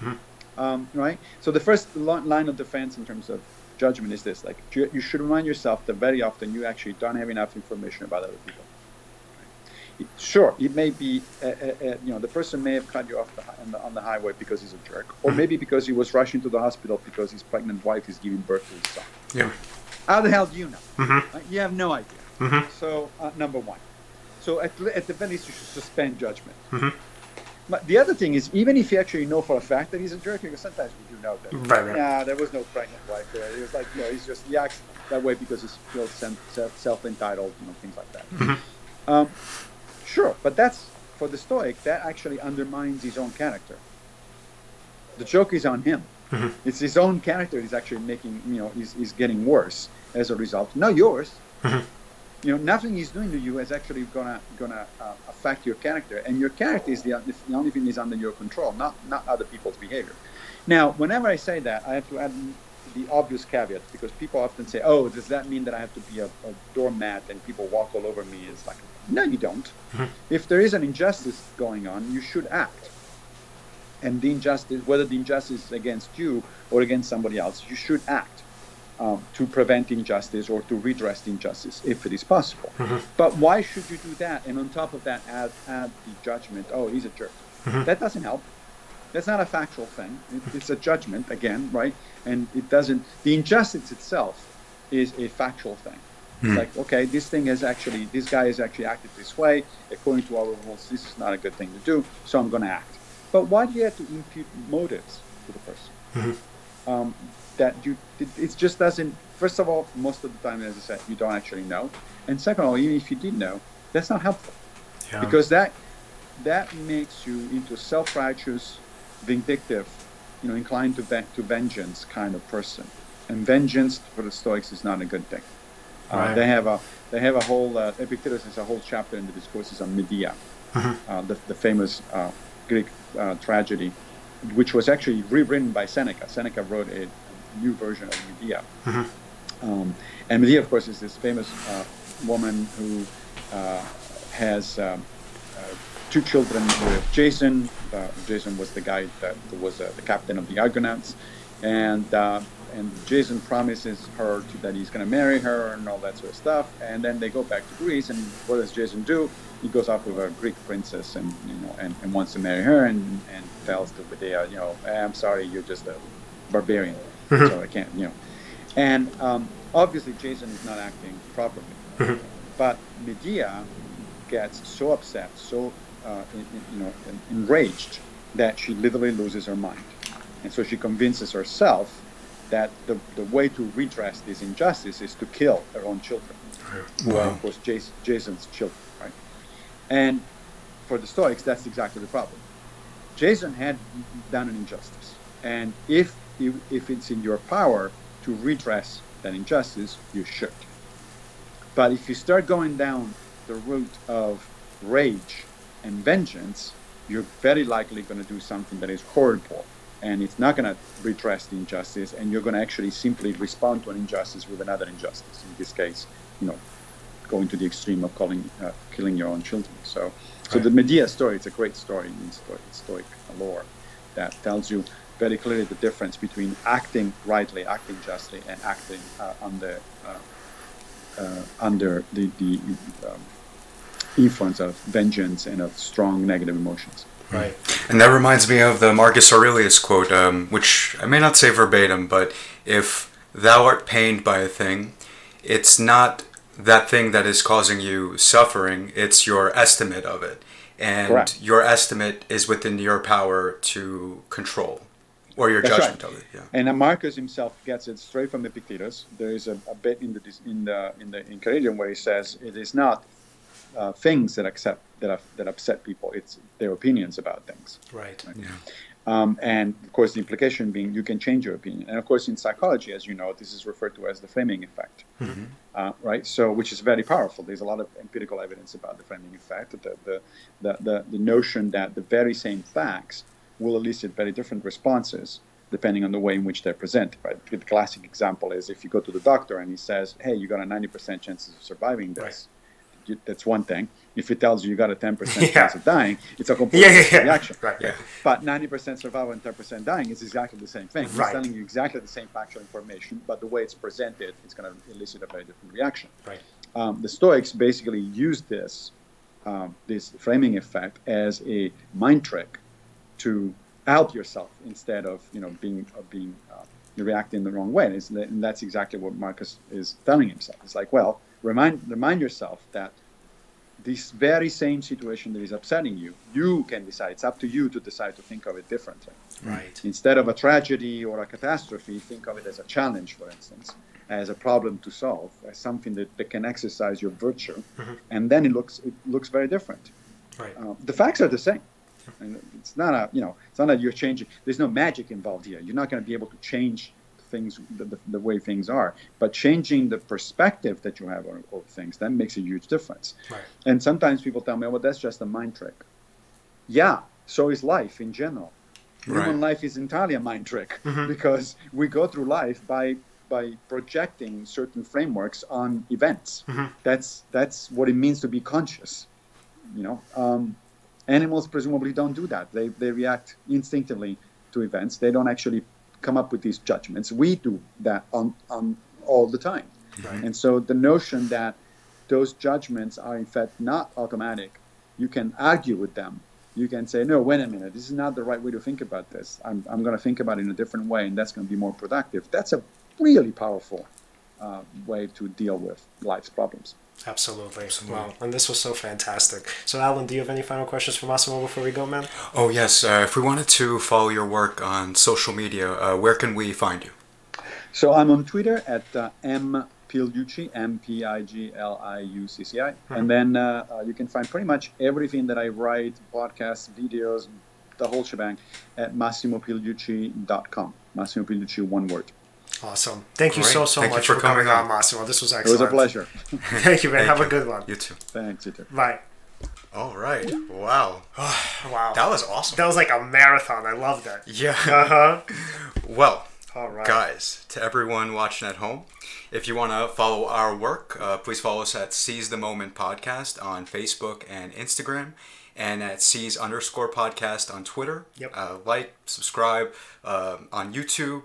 Mm-hmm. Um, right? So the first line of defense in terms of judgment is this: like you, you should remind yourself that very often you actually don't have enough information about other people. Sure, it may be, uh, uh, uh, you know, the person may have cut you off the, on, the, on, the, highway because he's a jerk, or maybe because he was rushing to the hospital because his pregnant wife is giving birth to his son. Yeah. How the hell do you know? Mm-hmm. Uh, you have no idea. Mm-hmm. So, uh, number one. So, at, at the very least, you should suspend judgment. Mm-hmm. But the other thing is, even if you actually know for a fact that he's a jerk, because sometimes we know that. Right, right. Yeah, there was no pregnant wife there. It was like, you know, he's just he acts that way because he's feels self entitled, you know, things like that. Mm-hmm. Um, sure, but that's for the Stoic. That actually undermines his own character. The joke is on him. Mm-hmm. It's his own character. He's actually making, you know, he's, he's getting worse as a result. Not yours. Mm-hmm you know nothing he's doing to you is actually gonna gonna uh, affect your character and your character is the, the only thing is under your control not not other people's behavior now whenever i say that i have to add the obvious caveat because people often say oh does that mean that i have to be a, a doormat and people walk all over me it's like no you don't mm-hmm. if there is an injustice going on you should act and the injustice whether the injustice is against you or against somebody else you should act um, to prevent injustice or to redress the injustice if it is possible. Mm-hmm. But why should you do that? And on top of that, add, add the judgment oh, he's a jerk. Mm-hmm. That doesn't help. That's not a factual thing. It, it's a judgment, again, right? And it doesn't, the injustice itself is a factual thing. Mm-hmm. Like, okay, this thing is actually, this guy has actually acted this way. According to our rules, this is not a good thing to do, so I'm going to act. But why do you have to impute motives to the person? Mm-hmm. Um, that you it, it just doesn't first of all, most of the time, as I said, you don't actually know, and second of all, even if you did know, that's not helpful Yeah. because that that makes you into a self-righteous, vindictive, you know, inclined to ve- to vengeance kind of person, and vengeance for the Stoics is not a good thing. Uh, Right. they have a they have a whole uh, Epictetus has a whole chapter in the discourses on Medea, uh, the, the famous uh, Greek uh, tragedy, which was actually rewritten by Seneca. Seneca wrote a, new version of Medea. Um, and Medea, of course, is this famous uh, woman who uh, has um, uh, two children with Jason. Uh, Jason was the guy that was uh, the captain of the Argonauts, and uh, and Jason promises her to, that he's going to marry her and all that sort of stuff. And then they go back to Greece, and what does Jason do? He goes off with a Greek princess, and you know, and, and wants to marry her, and, and tells to Medea, you know, I'm sorry, you're just a barbarian, so I can't, you know. And um, obviously, Jason is not acting properly. But Medea gets so upset, so uh, you know, enraged that she literally loses her mind, and so she convinces herself that the, the way to redress this injustice is to kill her own children. Well, of course, Jason, Jason's children, right? And for the Stoics, that's exactly the problem. Jason had done an injustice, and if if it's in your power to redress that injustice, you should. But if you start going down the route of rage and vengeance, you're very likely going to do something that is horrible, and it's not going to redress the injustice, and you're going to actually simply respond to an injustice with another injustice. In this case, you know, going to the extreme of calling, uh, killing your own children. So, so the Medea story is a great story in Stoic, Stoic lore that tells you very clearly the difference between acting rightly, acting justly, and acting uh, under uh, uh, under the, the um, influence of vengeance and of strong negative emotions. Right. And that reminds me of the Marcus Aurelius quote, um, which I may not say verbatim, but if thou art pained by a thing, it's not that thing that is causing you suffering, it's your estimate of it. And Correct. your estimate is within your power to control, or your That's judgment right. of it. Yeah. And Marcus himself gets it straight from Epictetus. There is a, a bit in the in the in the in Enchiridion where he says it is not uh, things that accept that up, that upset people; it's their opinions about things. Right. Um, and of course, the implication being you can change your opinion. And of course, in psychology, as you know, this is referred to as the framing effect, uh, right? So, which is very powerful. There's a lot of empirical evidence about the framing effect. The the, the, the, the notion that the very same facts will elicit very different responses depending on the way in which they're presented. Right? The classic example is if you go to the doctor and he says, "Hey, you got a 90% chance of surviving this." You, that's one thing. If he tells you you got a 10% Yeah. chance of dying, it's a complete Yeah, yeah, reaction. Right. Yeah. But 90% survival and 10% dying is exactly the same thing. Right. telling you exactly the same factual information, but the way it's presented it's going to elicit a very different reaction. Right. Um, the Stoics basically use this um, this framing effect as a mind trick to help yourself instead of you know being of being uh, reacting the wrong way. It's- and that's exactly what Marcus is telling himself. It's like, well, remind remind yourself that this very same situation that is upsetting you, you can decide. It's up to you to decide to think of it differently. Right. Instead of a tragedy or a catastrophe, think of it as a challenge, for instance, as a problem to solve, as something that, that can exercise your virtue, and then it looks it looks very different. Right. Uh, the facts are the same. And it's not a you know it's not that you're changing. There's no magic involved here. You're not going to be able to change things the, the, way things are, but changing the perspective that you have on, of things that makes a huge difference. Right. And sometimes people tell me, well, that's just a mind trick. Yeah, so is life in general. Right. Human life is entirely a mind trick because we go through life by by projecting certain frameworks on events. That's that's what it means to be conscious. You know, um, animals presumably don't do that. They they react instinctively to events. They don't actually come up with these judgments. We do that on on all the time. Right. And so the notion that those judgments are in fact not automatic, you can argue with them. You can say, no, wait a minute, this is not the right way to think about this. I'm, I'm going to think about it in a different way, and that's going to be more productive. That's a really powerful uh, way to deal with life's problems. Absolutely. Wow. And this was so fantastic. So, Alan, do you have any final questions for Massimo before we go, man? Oh yes. Uh, if we wanted to follow your work on social media, uh, where can we find you? So I'm on Twitter at uh, m Pigliucci, M P I G L I U C C I, and then uh, uh, you can find pretty much everything that I write, podcasts, videos, the whole shebang at MassimoPigliucci.com. Massimo Pigliucci, one word. Awesome. Thank you Great. so, so Thank you much for for coming coming on, on. Massimo. This was excellent. It was a pleasure. Thank you, man. Thank Have you. a good one. You too. Thanks, you too. Bye. All right. Wow. Wow. That was awesome. That was like a marathon. I loved that. Yeah. Uh huh. Well, All right. guys, to everyone watching at home, if you want to follow our work, uh, please follow us at Seize the Moment Podcast on Facebook and Instagram, and at Seize underscore podcast on Twitter. Yep. Uh, like, subscribe uh, on YouTube,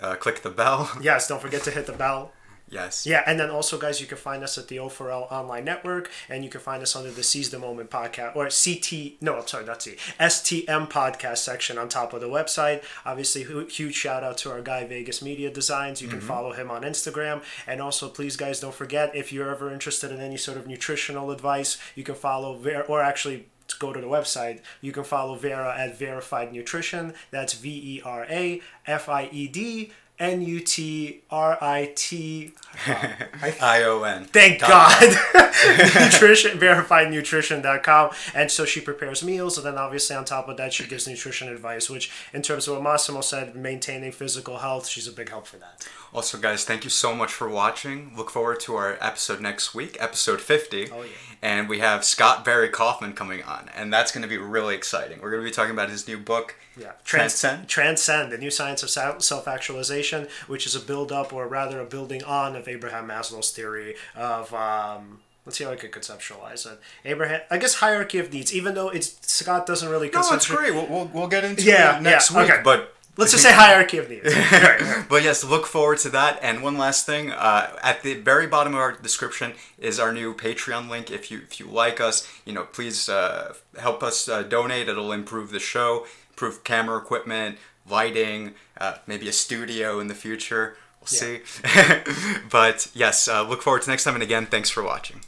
uh, click the bell. Yes, don't forget to hit the bell. yes. Yeah, and then also, guys, you can find us at the O4L Online Network, and you can find us under the Seize the Moment podcast, or CT, no, I'm sorry, not C, STM podcast section on top of the website. Obviously, huge shout out to our guy, Vegas Media Designs. You can follow him on Instagram. And also, please, guys, don't forget, if you're ever interested in any sort of nutritional advice, you can follow, or actually, to go to the website, you can follow Vera at Verafied Nutrition. That's V E R A F I E D N U T R I T. I O N. Thank God. nutrition, verafiednutrition.com. And so she prepares meals. And then obviously on top of that, she gives nutrition advice, which in terms of what Massimo said, maintaining physical health, she's a big help for that. Also, guys, thank you so much for watching. Look forward to our episode next week, episode 50. Oh, yeah. And we have Scott Barry Kaufman coming on, and that's going to be really exciting. We're going to be talking about his new book, Yeah. Transcend. Transcend, the new science of self actualization, which is a build up, or rather a building on, of Abraham Maslow's theory of. Um, Let's see how I could conceptualize it. Abraham, I guess hierarchy of needs. Even though it's Scott doesn't really. No, it's great. We'll, we'll, we'll get into Yeah, it next yeah, week. okay. But Let's just say hierarchy of needs. But yes, look forward to that. And one last thing, uh, at the very bottom of our description is our new Patreon link. If you if you like us, you know, please uh, help us uh, donate. It'll improve the show, improve camera equipment, lighting, uh, maybe a studio in the future. We'll see. but yes, uh, look forward to next time. And again, thanks for watching.